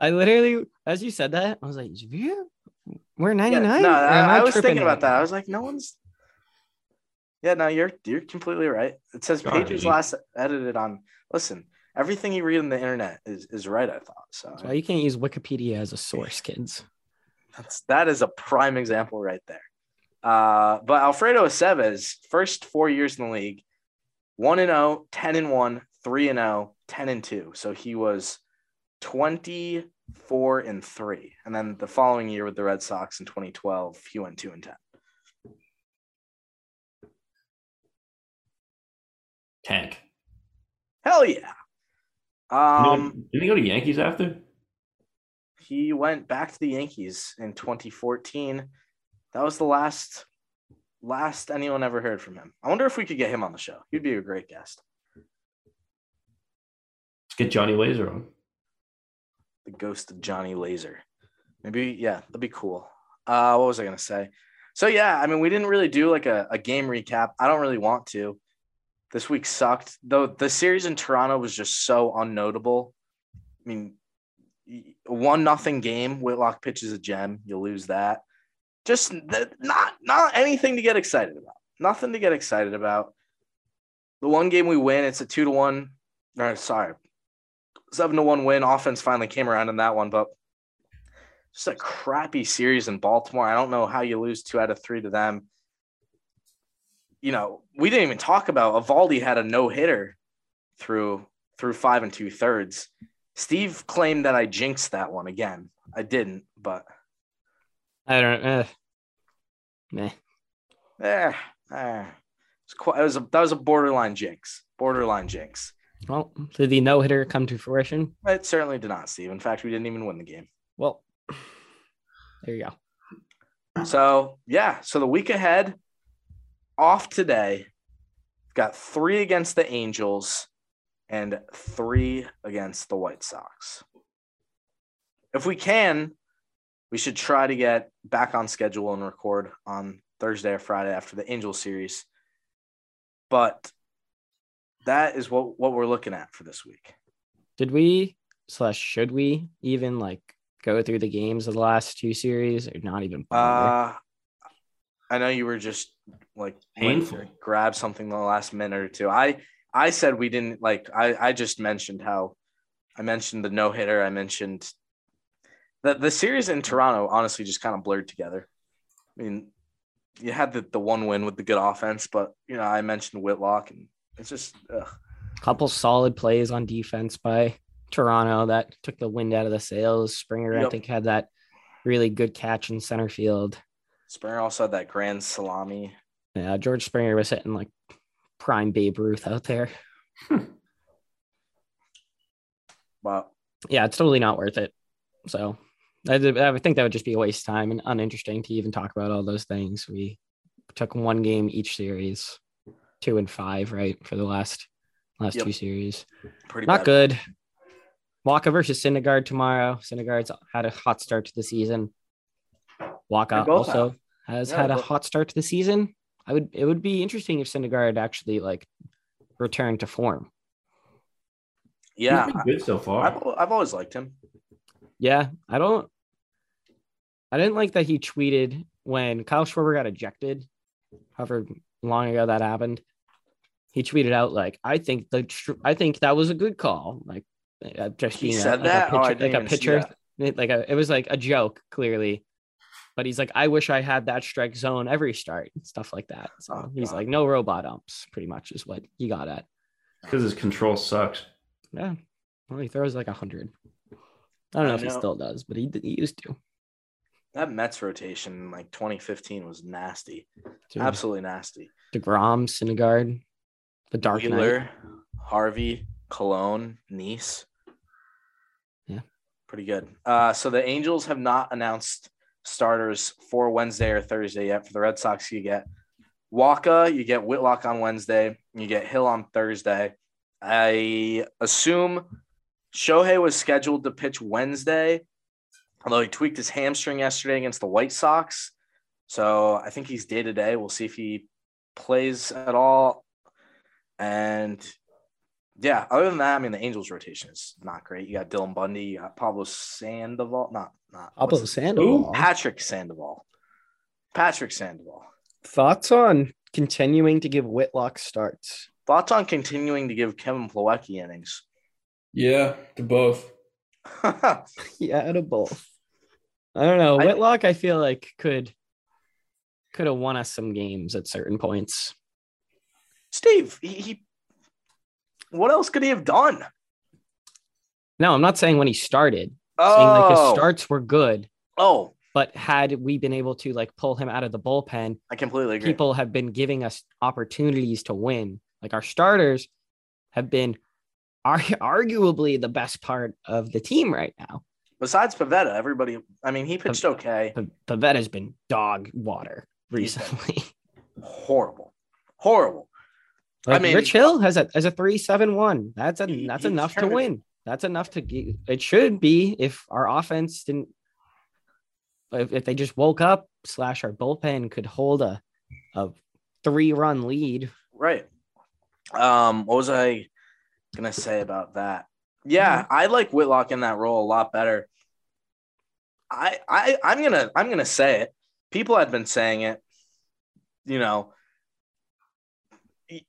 I literally, as you said that, I was like, Verdugo we're Yeah, 99. no, Or I, I was thinking about that. I was like, no one's. Yeah, no, you're you're completely right. It says Johnny. pages last edited on. Listen, everything you read on the internet is is right. I thought so. That's why you can't use Wikipedia as a source, [laughs] kids. That's that is a prime example right there. Uh, but Alfredo Aceves, first four years in the league, 1 and 0, 10 and 1, 3 and 0, 10 and 2. So he was 24 and 3. And then the following year with the Red Sox in 2012, he went 2 and 10. Tank. Hell yeah. Um, didn't he go to Yankees after? he went back to the Yankees in 2014. That was the last last anyone ever heard from him. I wonder if we could get him on the show. He'd be a great guest. Let's get Johnny Laser on. The ghost of Johnny Laser. Maybe, yeah, that'd be cool. Uh, what was I gonna say? So yeah, I mean, we didn't really do like a, a game recap. I don't really want to. This week sucked. Though the series in Toronto was just so unnotable. I mean, one nothing game. Whitlock pitches a gem. You lose that. Just th- not not anything to get excited about. Nothing to get excited about. The one game we win, it's a two to one. Or sorry, seven to one win. Offense finally came around in that one, but just a crappy series in Baltimore. I don't know how you lose two out of three to them. You know, we didn't even talk about Eovaldi had a no hitter through through five and two thirds. Steve claimed that I jinxed that one again. I didn't, but I don't uh, meh. eh, eh. It's quite, it was a, that was a borderline jinx. Borderline jinx. Well, did the no hitter come to fruition? It certainly did not, Steve. In fact, we didn't even win the game. Well, [sighs] there you go. So yeah, so the week ahead, off today, got three against the Angels and three against the White Sox. If we can, we should try to get back on schedule and record on Thursday or Friday after the Angel series. But that is what, what we're looking at for this week. Did we slash should we even like go through the games of the last two series or not even bother? Uh, I know you were just like Painful. grab something the last minute or two. I I said we didn't like. I I just mentioned how I mentioned the no hitter. I mentioned the the series in Toronto. Honestly, just kind of blurred together. I mean, you had the, the one win with the good offense, but you know I mentioned Whitlock, and it's just a couple solid plays on defense by Toronto that took the wind out of the sails. Springer, I think, had that really good catch in center field. Springer also had that grand salami. Yeah, George Springer was hitting like prime Babe Ruth out there. [laughs] But Yeah, it's totally not worth it. So I, I think that would just be a waste of time and uninteresting to even talk about all those things. We took one game each series, two and five, right, for the last last Yep. two series. pretty Not bad. good. Wacha versus Syndergaard tomorrow. Syndergaard's had a hot start to the season. Wacha also have. has Yeah, had a both- hot start to the season. I would it would be interesting if Syndergaard actually like returned to form. Yeah, He's been good so far. I've, I've always liked him. Yeah, I don't. I didn't like that he tweeted when Kyle Schwarber got ejected, however long ago that happened. He tweeted out like, "I think the tr- I think that was a good call." Like, uh, just He being a- said like a that? Oh, I pitcher, didn't like a pitcher, that. It- like a, it was like a joke, clearly. But he's like, "I wish I had that strike zone every start," and stuff like that. So Oh, he's God. like, "No robot umps," pretty much is what he got at. Because his control sucks. Yeah, well, he throws like a hundred. I don't know I if he still does, but he, he used to. That Mets rotation in like 2015 was nasty, Dude. absolutely nasty. DeGrom, Syndergaard, the Dark Knight. Harvey, Colón, Nice. Yeah. Pretty good. Uh, so the Angels have not announced starters for Wednesday or Thursday yet. For the Red Sox, you get Wacha, you get Whitlock on Wednesday, you get Hill on Thursday. I assume Shohei was scheduled to pitch Wednesday, although he tweaked his hamstring yesterday against the White Sox. So I think he's day to day. We'll see if he plays at all. And yeah, other than that, I mean, the Angels rotation is not great. You got Dylan Bundy, you got Pablo Sandoval, not not Pablo what's his- Sandoval. Patrick Sandoval, Patrick Sandoval. Thoughts on continuing to give Whitlock starts? Thoughts on continuing to give Kevin Plawecki innings? Yeah, to both. [laughs] Yeah, to both. I don't know. I- Whitlock, I feel like could could have won us some games at certain points. Steve, he, he, what else could he have done? No, I'm not saying when he started. Saying like his Oh, starts were good, oh, but had we been able to like pull him out of the bullpen, I completely agree. people have been giving us opportunities to win. Like our starters have been ar- [laughs] arguably the best part of the team right now. Besides Pivetta, everybody. I mean, he pitched okay. The Pivetta has been dog water recently. [laughs] Horrible, horrible. I mean- Rich Hill has a as a three seven one. That's a He- that's enough to win. That's enough to get, it should be if our offense didn't if, if they just woke up slash our bullpen could hold a a three run lead. Right. Um, what was I gonna say about that? Yeah, I like Whitlock in that role a lot better. I I I'm gonna I'm gonna say it. People had been saying it. You know,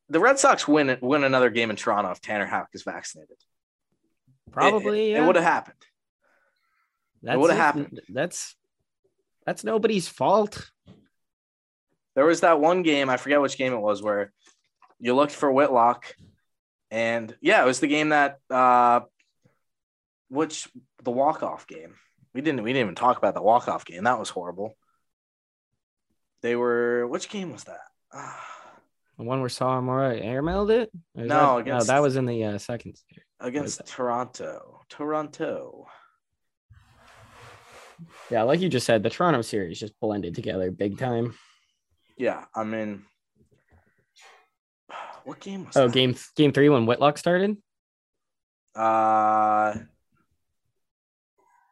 the Red Sox win win another game in Toronto if Tanner Houck is vaccinated. Probably it, yeah. would have happened. That's would've happened. That's that's nobody's fault. There was that one game, I forget which game it was, where you looked for Whitlock, and yeah, it was the game that uh which the walk-off game. We didn't we didn't even talk about the walk-off game. That was horrible. They were which game was that? Ah, The one where Sawamura airmailed it? No, that, against- no, that was in the uh, second series. against? Toronto. Toronto. Yeah, like you just said, the Toronto series just blended together big time. Yeah, I mean what game was Oh, that? game game three when Whitlock started. Uh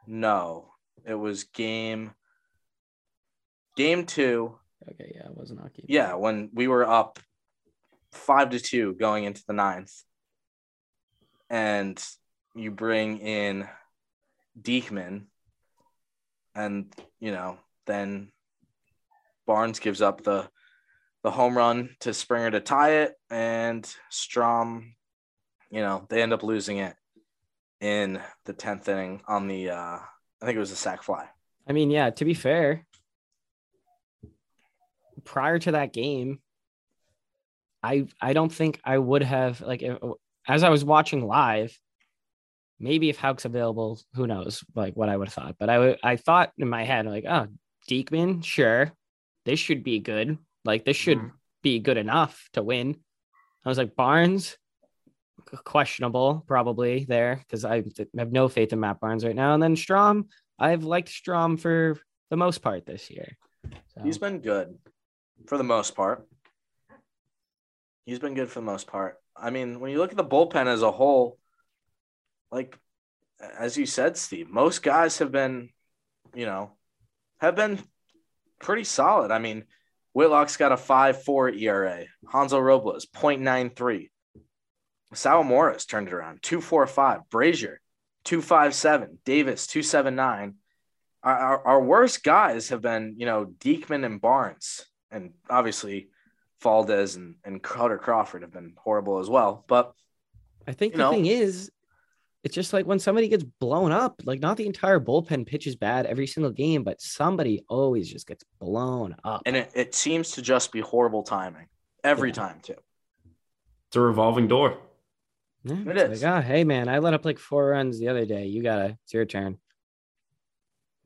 no. It was game game 2. Okay, yeah, it was not game. Yeah, when we were up 5 to 2 going into the ninth. And you bring in Diekman and you know, then Barnes gives up the the home run to Springer to tie it, and Strahm, you know, they end up losing it in the tenth inning on the uh, I think it was a sac fly. I mean, yeah, to be fair, prior to that game, I I don't think I would have like if, as I was watching live, maybe if Houck's available, who knows like what I would have thought. But I w- I thought in my head like, oh, Diekman, sure, this should be good. Like this should Mhm. be good enough to win. I was like Barnes, questionable probably there because I have no faith in Matt Barnes right now. And then Strahm, I've liked Strahm for the most part this year. So, He's been good for the most part. He's been good for the most part. I mean, when you look at the bullpen as a whole, like as you said, Steve, most guys have been, you know, have been pretty solid. I mean, Whitlock's got a 5-4 ERA. Hansel Robles 0.93. Sawamura's turned it around 2.45. Brasier 2.57. Davis 2.79 our, our, our worst guys have been, you know, Diekman and Barnes, and obviously Valdez and, and Kutter Crawford have been horrible as well. But I think the know- thing is, it's just like when somebody gets blown up, like not the entire bullpen pitches bad every single game, but somebody always just gets blown up. and it, it seems to just be horrible timing every Yeah. time too. It's a revolving door. Yeah, It it's is. Like, oh, hey man, I let up like four runs the other day. You gotta, it's your turn.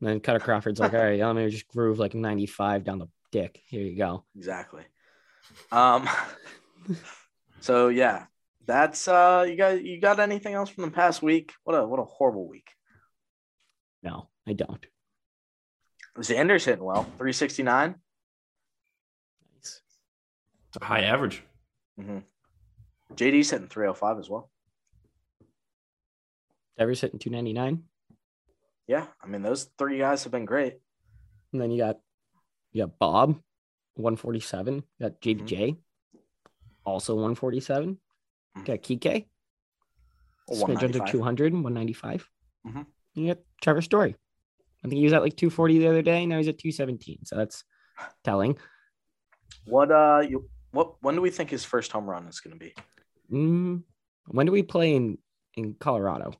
And then Kutter Crawford's like, [laughs] all right, let me just groove like 95 down the dick. Here you go. Exactly. Um [laughs] so yeah, that's uh you got you got anything else from the past week? What a what a horrible week. No, I don't. Xander's hitting well, 369. Nice. It's a high average. Mm-hmm. JD's hitting 305 as well. Devers hitting 299. Yeah, I mean those three guys have been great. And then you got you got Bob, 147. You got JBJ, also 147. You got Kike, smidge under 200, 195. Mhm. You got Trevor Story. I think he was at like 240 the other day. Now he's at 217. So that's [sighs] telling. What uh you what when do we think his first home run is going to be? Mm, when do we play in, in Colorado?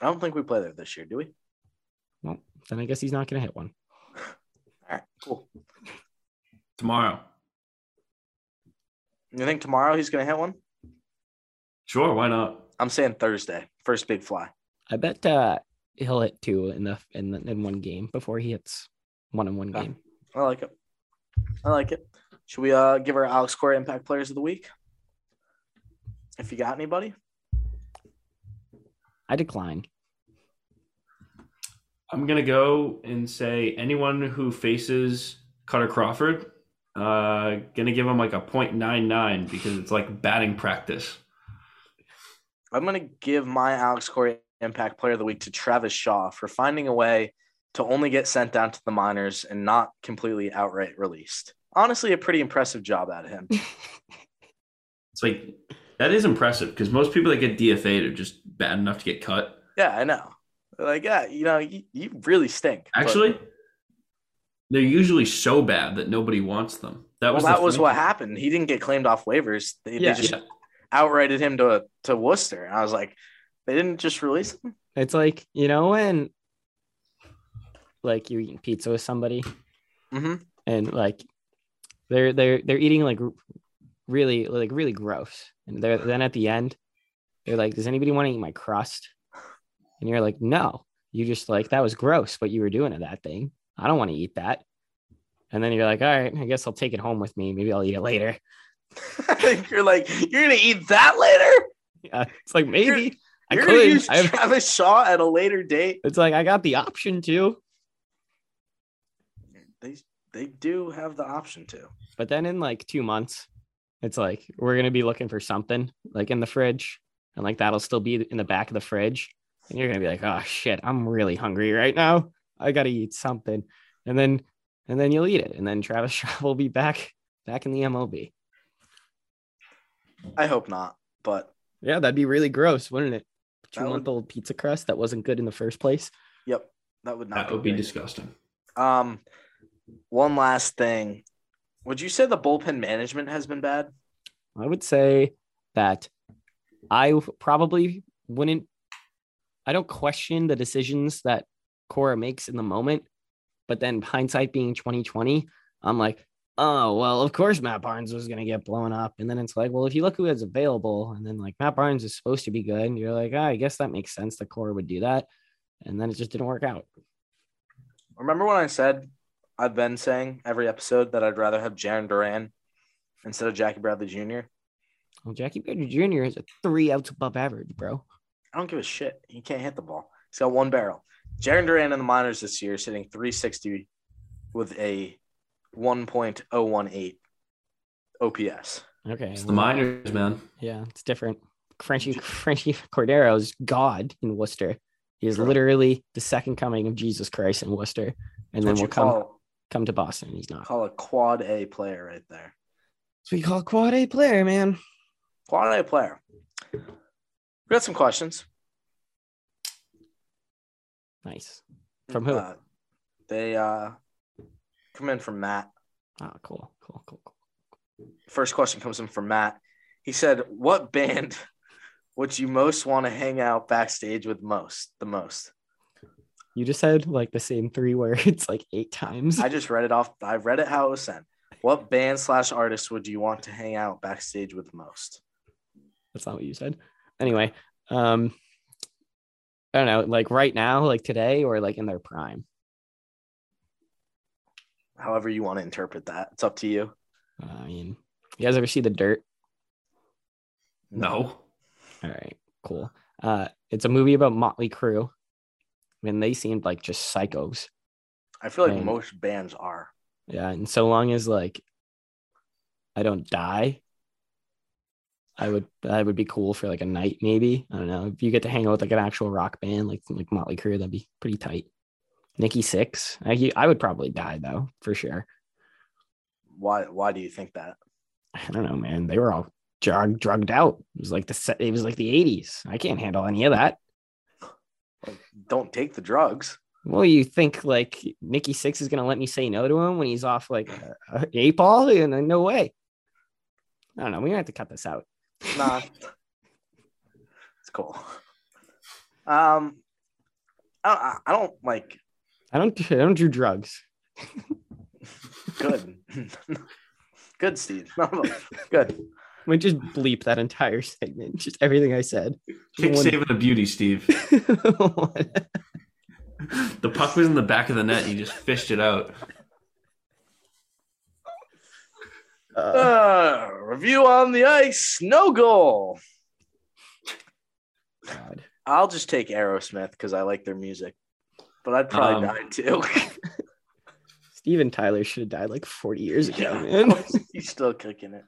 I don't think we play there this year, do we? Well, then I guess he's not going to hit one. All right, cool. Tomorrow. You think tomorrow he's going to hit one? Sure, why not? I'm saying Thursday, first big fly. I bet uh, he'll hit two in the in the, in one game before he hits one in one Okay. game. I like it. I like it. Should we uh give our Alex Cora impact players of the week? If you got anybody, I decline. I'm gonna go and say anyone who faces Kutter Crawford, uh, gonna give him like a .99 because it's like batting practice. I'm gonna give my Alex Cora impact player of the week to Travis Shaw for finding a way to only get sent down to the minors and not completely outright released. Honestly, a pretty impressive job out of him. [laughs] It's like that is impressive because most people that get DFA'd are just bad enough to get cut. Yeah, I know. Like, yeah, you know, you, you really stink. but- Actually, they're usually so bad that nobody wants them. That well, was that was funny what thing. happened. He didn't get claimed off waivers. They, they just Yeah. outrighted him to to Worcester. And I was like, they didn't just release him. It's like you know when, like you're eating pizza with somebody Mm-hmm. and like they're they're they're eating like really like really gross, and they're then at the end they're like, "Does anybody want to eat my crust?" And you're like, "No." You just like that was gross what you were doing to that thing. I don't want to eat that. And then you're like, all right, I guess I'll take it home with me. Maybe I'll eat it later. [laughs] you're like, you're gonna eat that later. Yeah, it's like maybe I You're could. use have- Travis Shaw at a later date. it's like I got the option to, They they do have the option to. but then in like two months, it's like we're gonna be looking for something like in the fridge, and like that'll still be in the back of the fridge, and you're gonna be like, oh shit, I'm really hungry right now. I gotta eat something, and then and then you'll eat it, and then Travis [laughs] Shaw will be back back in the MLB. I hope not, but Yeah, that'd be really gross, wouldn't it? That Two would- month old pizza crust that wasn't good in the first place. yep, that would not. That would be great. disgusting. Um, one last thing. Would you say the bullpen management has been bad? I would say that I probably wouldn't. I don't question the decisions that Cora makes in the moment, but then hindsight being twenty twenty, I'm like, oh well, of course Matt Barnes was gonna get blown up, and then it's like, well, if you look who is available, and then like Matt Barnes is supposed to be good, and you're like, ah, I guess that makes sense that Cora would do that, and then it just didn't work out. Remember when I said I've been saying every episode that I'd rather have Jarren Duran instead of Jackie Bradley Jr. Well, Jackie Bradley Jr. is a three outs above average, bro. I don't give a shit. He can't hit the ball. He's got one barrel. Jarren Duran in the minors this year is hitting 360 with a 1.018 OPS. Okay, It's the minors, man. Yeah, it's different. Franchy Franchy Cordero's God in Worcester. He is True. literally the second coming of Jesus Christ in Worcester, and then That's what we'll come call, come to Boston. He's not. call a quad A player right there. So we call a quad A player, man. Quad A player. We got some questions. Nice. From who? Uh, they uh, come in from Matt. Oh, cool, cool, cool, cool. First question comes in from Matt. He said, "What band would you most want to hang out backstage with most? The most?" You just said like the same three [laughs] words like eight times. I just read it off. I read it how it was sent. What band slash artist would you want to hang out backstage with most? That's not what you said. Anyway, um, I don't know, like right now, like today, or like in their prime. However you want to interpret that, it's up to you. I mean, you guys ever see the Dirt? No. All right, cool. Uh, it's a movie about Motley Crue. I mean, they seemed like just psychos. I feel like Man. most bands are. Yeah, and so long as like I don't die, I would I would be cool for like a night maybe. I don't know. If you get to hang out with like an actual rock band like like Motley Crue, that'd be pretty tight. Nikki Sixx, I I would probably die though for sure. Why? Why do you think that? I don't know, man. They were all drug drugged out. It was like the it was like the eighties. I can't handle any of that. Like, don't take the drugs. Well, you think like Nikki Sixx is gonna let me say no to him when he's off like a, a eight ball? And no way. I don't know. We might have to cut this out. Nah, it's cool. Um, I don't, I don't like I don't. [laughs] I don't do drugs. good. [laughs] good, Steve. [laughs] good. We just bleep that entire segment. Just everything I said. Kick One- saving the beauty, Steve. The puck was in the back of the net. And he just fished it out. Uh, Uh, review on the ice. No goal. God. I'll just take Aerosmith because I like their music, but I'd probably Um, die too. [laughs] Steven Tyler should have died like 40 years ago, man. [laughs] He's still kicking it.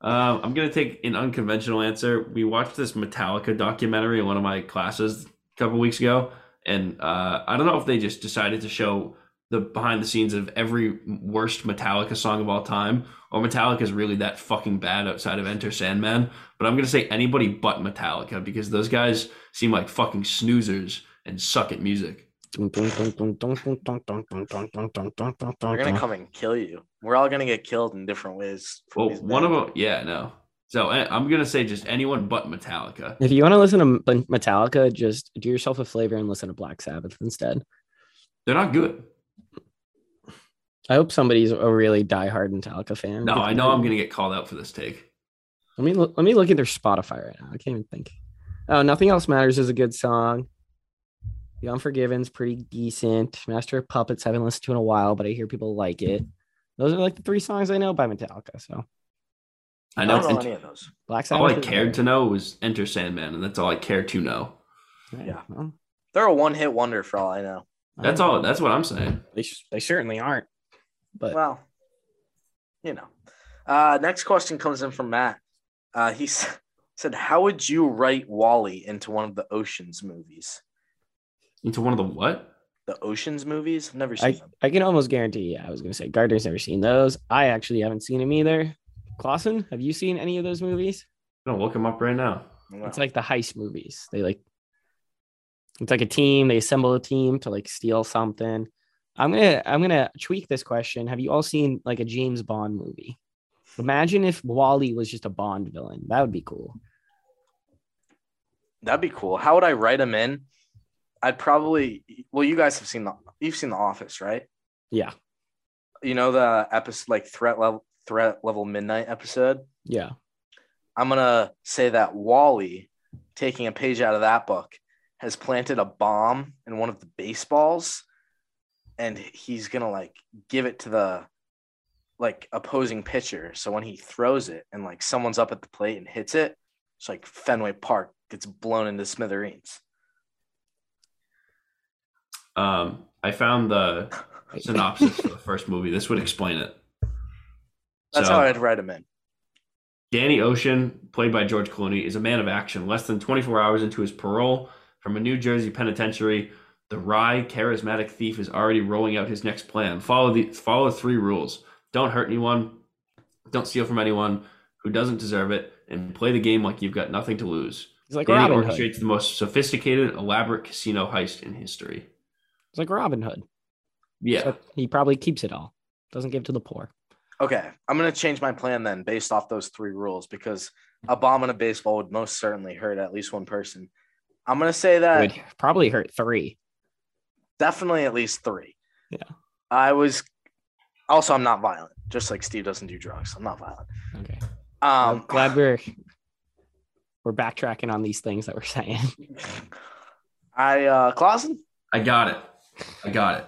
Um, I'm gonna take an unconventional answer. We watched this Metallica documentary in one of my classes a couple weeks ago, and uh, I don't know if they just decided to show the behind the scenes of every worst Metallica song of all time, or Metallica is really that fucking bad outside of Enter Sandman. But I'm gonna say anybody but Metallica because those guys seem like fucking snoozers and suck at music. They're gonna come and kill you. We're all gonna get killed in different ways. Well, these one of them, yeah, no. So eh, I'm gonna say just anyone but Metallica. If you want to listen to Metallica, just do yourself a flavor and listen to Black Sabbath instead. They're not good. I hope somebody's a really diehard Metallica fan. No, I know I'm gonna get called out for this take. Let me look, let me look at their Spotify right now. I can't even think. Oh, nothing else matters is a good song. The Unforgiven's pretty decent. Master of Puppets haven't listened to in a while, but I hear people like it. Those are like the three songs I know by Metallica. So I I know. don't know Ent- any of those. Black Sabbath. all I cared better. to know was Enter Sandman, and that's all I care to know. Yeah. well, They're a one-hit wonder for all I know. That's all. That's what I'm saying. They, they certainly aren't. But Well, you know. Uh, next question comes in from Matt. Uh, he [laughs] s- said, "How would you write Wally into one of the Ocean's movies? Into one of the what? The Ocean's movies? I've never seen I, them. I can almost guarantee. Yeah, I was gonna say Gardner's never seen those. I actually haven't seen them either. Clausen, have you seen any of those movies? I'm gonna look him up right now. It's like the heist movies. They like it's like a team. They assemble a team to like steal something. I'm gonna I'm gonna tweak this question. Have you all seen like a James Bond movie? Imagine if Wally was just a Bond villain. That would be cool. That'd be cool. How would I write him in? I'd probably. Well, you guys have seen the. You've seen The Office, right? Yeah. You know the episode like threat level threat level midnight episode. Yeah. I'm gonna say that Wally, taking a page out of that book, has planted a bomb in one of the baseballs, and he's gonna like give it to the like opposing pitcher. So when he throws it and like someone's up at the plate and hits it, it's like Fenway Park gets blown into smithereens. Um, I found the [laughs] synopsis for the first movie. This would explain it. That's So- how I'd write him in. Danny Ocean, played by George Clooney, is a man of action. Less than 24 hours into his parole from a New Jersey penitentiary, the wry, charismatic thief is already rolling out his next plan. Follow the follow three rules: don't hurt anyone, don't steal from anyone who doesn't deserve it, and play the game like you've got nothing to lose. He's like Danny Robin Hood. orchestrates the most sophisticated, elaborate casino heist in history. It's like Robin Hood. Yeah, So he probably keeps it all. Doesn't give to the poor. Okay, I'm gonna change my plan then based off those three rules because a bomb in a baseball would most certainly hurt at least one person. I'm gonna say that Would probably hurt three. definitely at least three. Yeah. I was also I'm not violent, just like Steve doesn't do drugs. I'm not violent. Okay. Um I'm glad we're we're backtracking on these things that we're saying. [laughs] I uh Clausen, I got it. I got it.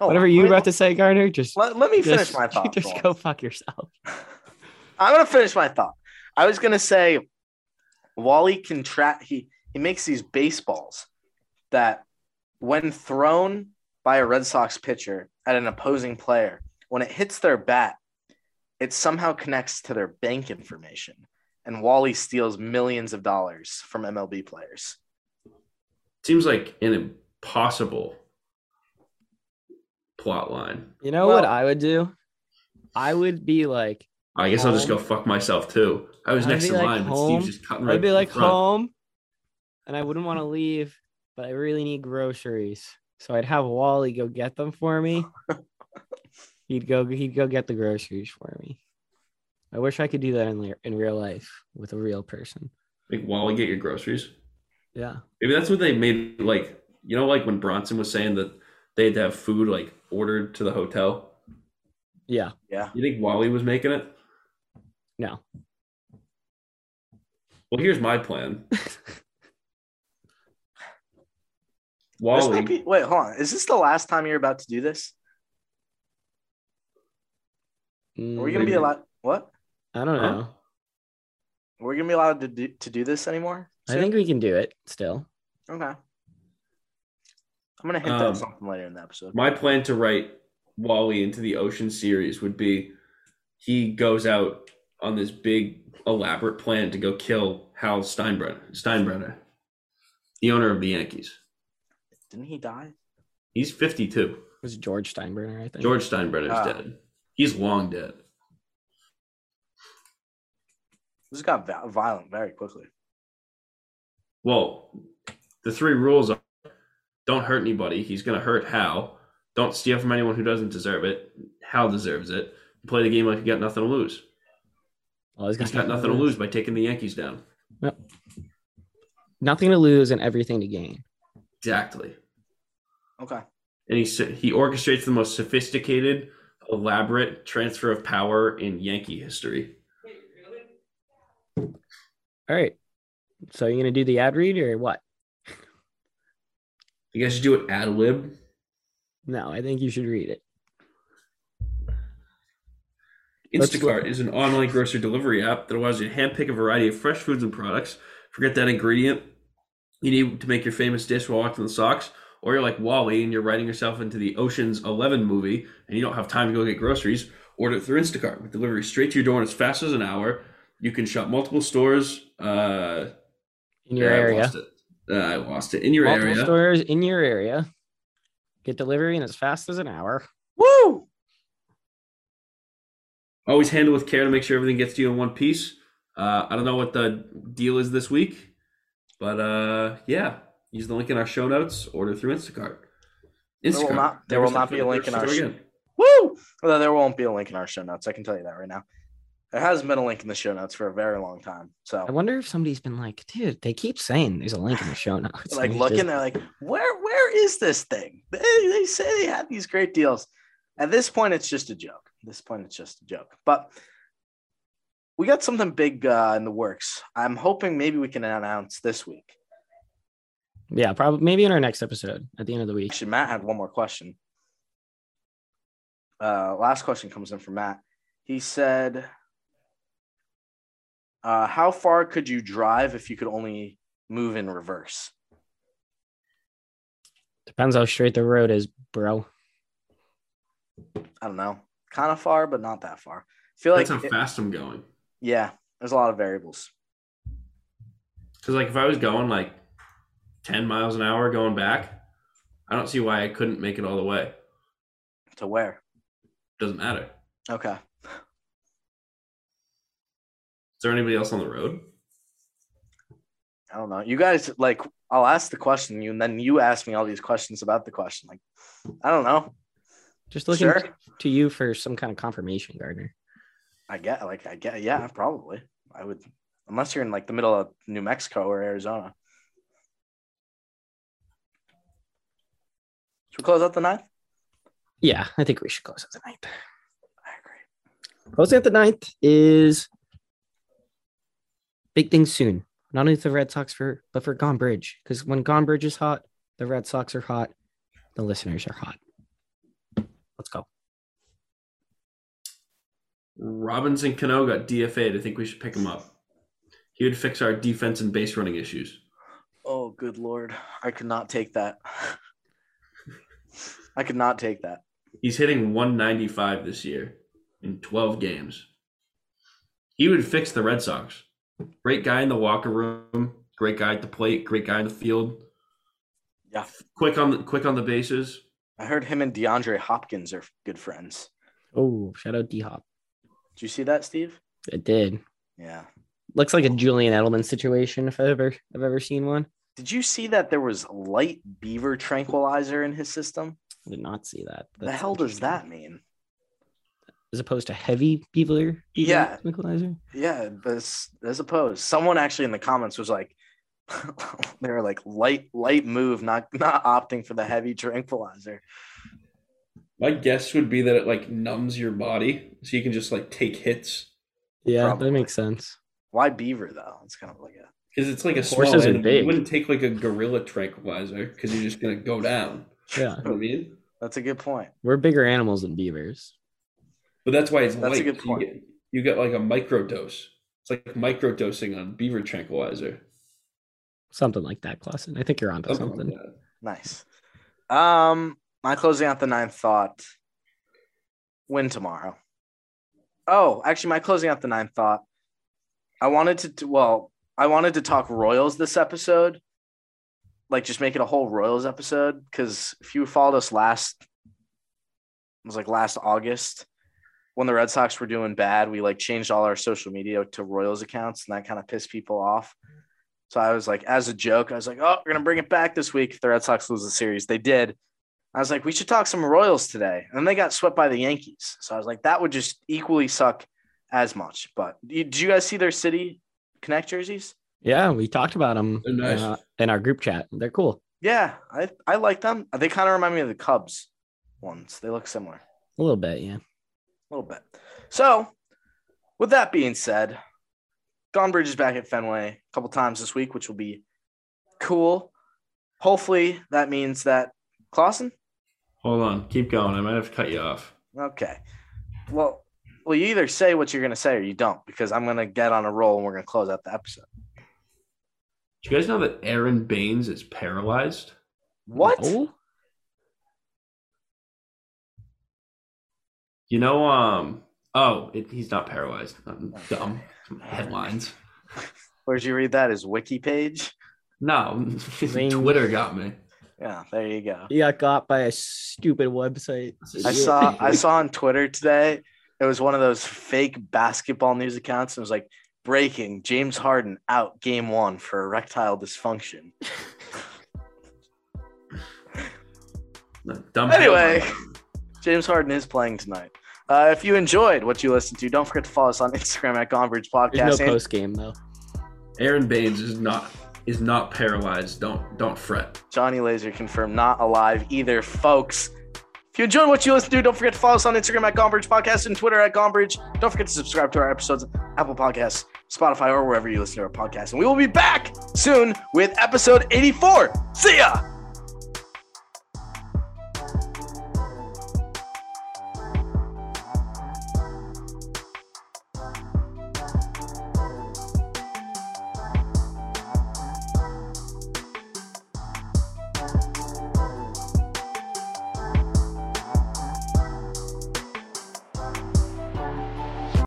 oh, Whatever you wait, about to say, Garner, just let, let me finish just, my [laughs] thought. just go fuck yourself. [laughs] I'm gonna finish my thought. I was gonna say Wally can track he he makes these baseballs that when thrown by a Red Sox pitcher at an opposing player, when it hits their bat, it somehow connects to their bank information. And Wally steals millions of dollars from MLB players. Seems like an impossible plot line. You know what I would do? I would be like, I guess I'll just go fuck myself too. I was I'd next in like line, but home. Steve's just cutting right I'd be like front. home, and I wouldn't want to leave, but I really need groceries, so I'd have Wally go get them for me. [laughs] he'd go, he'd go get the groceries for me. I wish I could do that in le- in real life with a real person. Like Wally, get your groceries. Yeah, Maybe that's what they made. Like you know, like when Bronson was saying that they had to have food like ordered to the hotel. yeah, Yeah. You think Wally was making it? no, Well, here's my plan. [laughs] This Wally, might be, wait, hold on. Is this the last time you're about to do this? Are we gonna be allowed what? Mm, I don't Huh? know. Are we gonna be allowed to do to do this anymore? I think we can do it still. Okay. I'm gonna hint Um, at something later in the episode. my plan to write Wally into the Ocean series would be he goes out on this big elaborate plan to go kill Hal Steinbrenner, Steinbrenner, the owner of the Yankees. Didn't he die? He's 52. It was George Steinbrenner, I think. George Steinbrenner's Ah. dead. He's long dead. This got violent very quickly. Well, the three rules are don't hurt anybody. He's going to hurt Hal. Don't steal from anyone who doesn't deserve it. Hal deserves it. Play the game like you got nothing to lose. Well, he's He's got nothing to lose by taking the Yankees down. Nothing to lose and everything to gain. Exactly. Okay. And he s- he orchestrates the most sophisticated, elaborate transfer of power in Yankee history. All right. So you're gonna do the ad read or what? You guys should do it ad lib. No, I think you should read it. Instacart is an online grocery delivery app that allows you to handpick a variety of fresh foods and products. Forget that ingredient you need to make your famous dish while watching the Sox, or you're like Wally and you're writing yourself into the Ocean's Eleven movie and you don't have time to go get groceries. Order it through Instacart with delivery straight to your door in as fast as an hour. You can shop multiple stores. Uh, In your yeah, I area. lost it. Uh, I lost it in your Multiple area. stores in your area. Get delivery in as fast as an hour. Woo! Always handle with care to make sure everything gets to you in one piece. Uh, I don't know what the deal is this week, but uh, yeah, use the link in our show notes. Order through Instacart. will not- there will not be a link in our said sh- Woo! Although there won't be a link in our show notes. I can tell you that right now. There hasn't been a link in the show notes for a very long time. So I wonder if somebody's been like, dude, they keep saying there's a link in the show [laughs] notes. like looking, just- they're like, where where is this thing? They, they say they have these great deals. At this point, it's just a joke. At this point, it's just a joke. But we got something big uh, in the works. I'm hoping maybe we can announce this week. yeah, probably maybe in our next episode at the end of the week. Actually, Matt had one more question. Uh, last question comes in from Matt. He said, uh, "How far could you drive if you could only move in reverse?" Depends how straight the road is, bro. I don't know, kind of far, but not that far. I feel like, That's how it- fast I'm going. Yeah, there's a lot of variables. Because like if I was going like ten miles an hour going back, I don't see why I couldn't make it all the way. To where? Doesn't matter. Okay. Is there anybody else on the road? I don't know. You guys like I'll ask the question you and then you ask me all these questions about the question. Like I don't know. Just looking Sure. to you for some kind of confirmation, Gardner. I get like I get yeah, probably. I would unless you're in like the middle of New Mexico or Arizona. Should we close out the ninth? Yeah, I think we should close out the ninth. I agree. Closing at the ninth is big things soon. Not only the Red Sox for but for Gone Bridge. Because when Gone Bridge is hot, the Red Sox are hot, the listeners are hot. Let's go. Robinson Cano got DFA'd. I think we should pick him up. He would fix our defense and base running issues. Oh good lord. I could not take that. I could not take that. He's hitting 195 this year in 12 games. He would fix the Red Sox. Great guy in the locker room, great guy at the plate, great guy in the field. Yeah. Quick on the quick on the bases. I heard him and DeAndre Hopkins are good friends. Oh, shout out D Hop. Did you see that, Steve? It did. Yeah. Looks like a Julian Edelman situation if I ever I've ever seen one. Did you see that there was light beaver tranquilizer in his system? I did not see that. the hell does that mean? As opposed to heavy beaver, beaver Yeah. tranquilizer. Yeah, but as, as opposed, someone actually in the comments was like, [laughs] they were like light, light move, not not opting for the heavy tranquilizer. My guess would be that it like numbs your body, so you can just like take hits Yeah, Probably. that makes sense. Why beaver though? It's kind of like a because it's like a small Horses are animal. big. You wouldn't take like a gorilla tranquilizer because you're just gonna go down. Yeah. You know what I mean? that's a good point. We're bigger animals than beavers. But that's why it's That's a light. good You get, you get like a micro dose. It's like micro dosing on beaver tranquilizer. Something like that, Clausen. I think you're onto Something something. like. Nice. Um, my closing out the ninth thought. Win tomorrow. Oh, actually, my closing out the ninth thought. I wanted to, well, I wanted to talk Royals this episode, like just make it a whole Royals episode. Because if you followed us last, it was like last August when the Red Sox were doing bad. We like changed all our social media to Royals accounts, and that kind of pissed people off. So I was like, as a joke, I was like, oh, we're gonna bring it back this week if the Red Sox lose the series. They did. I was like, we should talk some Royals today, and they got swept by the Yankees. So I was like, that would just equally suck as much. But you- did you guys see their City Connect jerseys? Yeah, we talked about them They're nice. uh, in our group chat. They're cool. Yeah, I I like them. They kind of remind me of the Cubs ones. They look similar. A little bit, yeah. a little bit. So, with that being said, Gone Bridge is back at Fenway a couple times this week, which will be cool. Hopefully, that means that Clausen. Hold on, keep going. I might have to cut you off. Okay. Well, well, you either say what you're going to say or you don't, because I'm going to get on a roll and we're going to close out the episode. Do you guys know that Aron Baynes is paralyzed? What? No? You know, um, oh, it, he's not paralyzed. I'm dumb. Headlines. [laughs] Where'd you read that? His wiki page? No, Zing. [laughs] Twitter got me. Yeah, there you go. You got got by a stupid website. I saw I [laughs] saw on Twitter today. It was one of those fake basketball news accounts. and It was like breaking James Harden out game one for erectile dysfunction. [laughs] Dumb Anyway, hell. James Harden is playing tonight. Uh, if you enjoyed what you listened to, don't forget to follow us on Instagram at Gonbridge Podcast. There's no post game though. Aron Baynes is not is not paralyzed. Don't don't fret. Johnny Laser confirmed not alive either, folks. If you enjoyed what you listened to, don't forget to follow us on Instagram at Gombridge Podcast and Twitter at Gombridge. Don't forget to subscribe to our episodes Apple Podcasts, Spotify, or wherever you listen to our podcast. And we will be back soon with episode 84. See ya!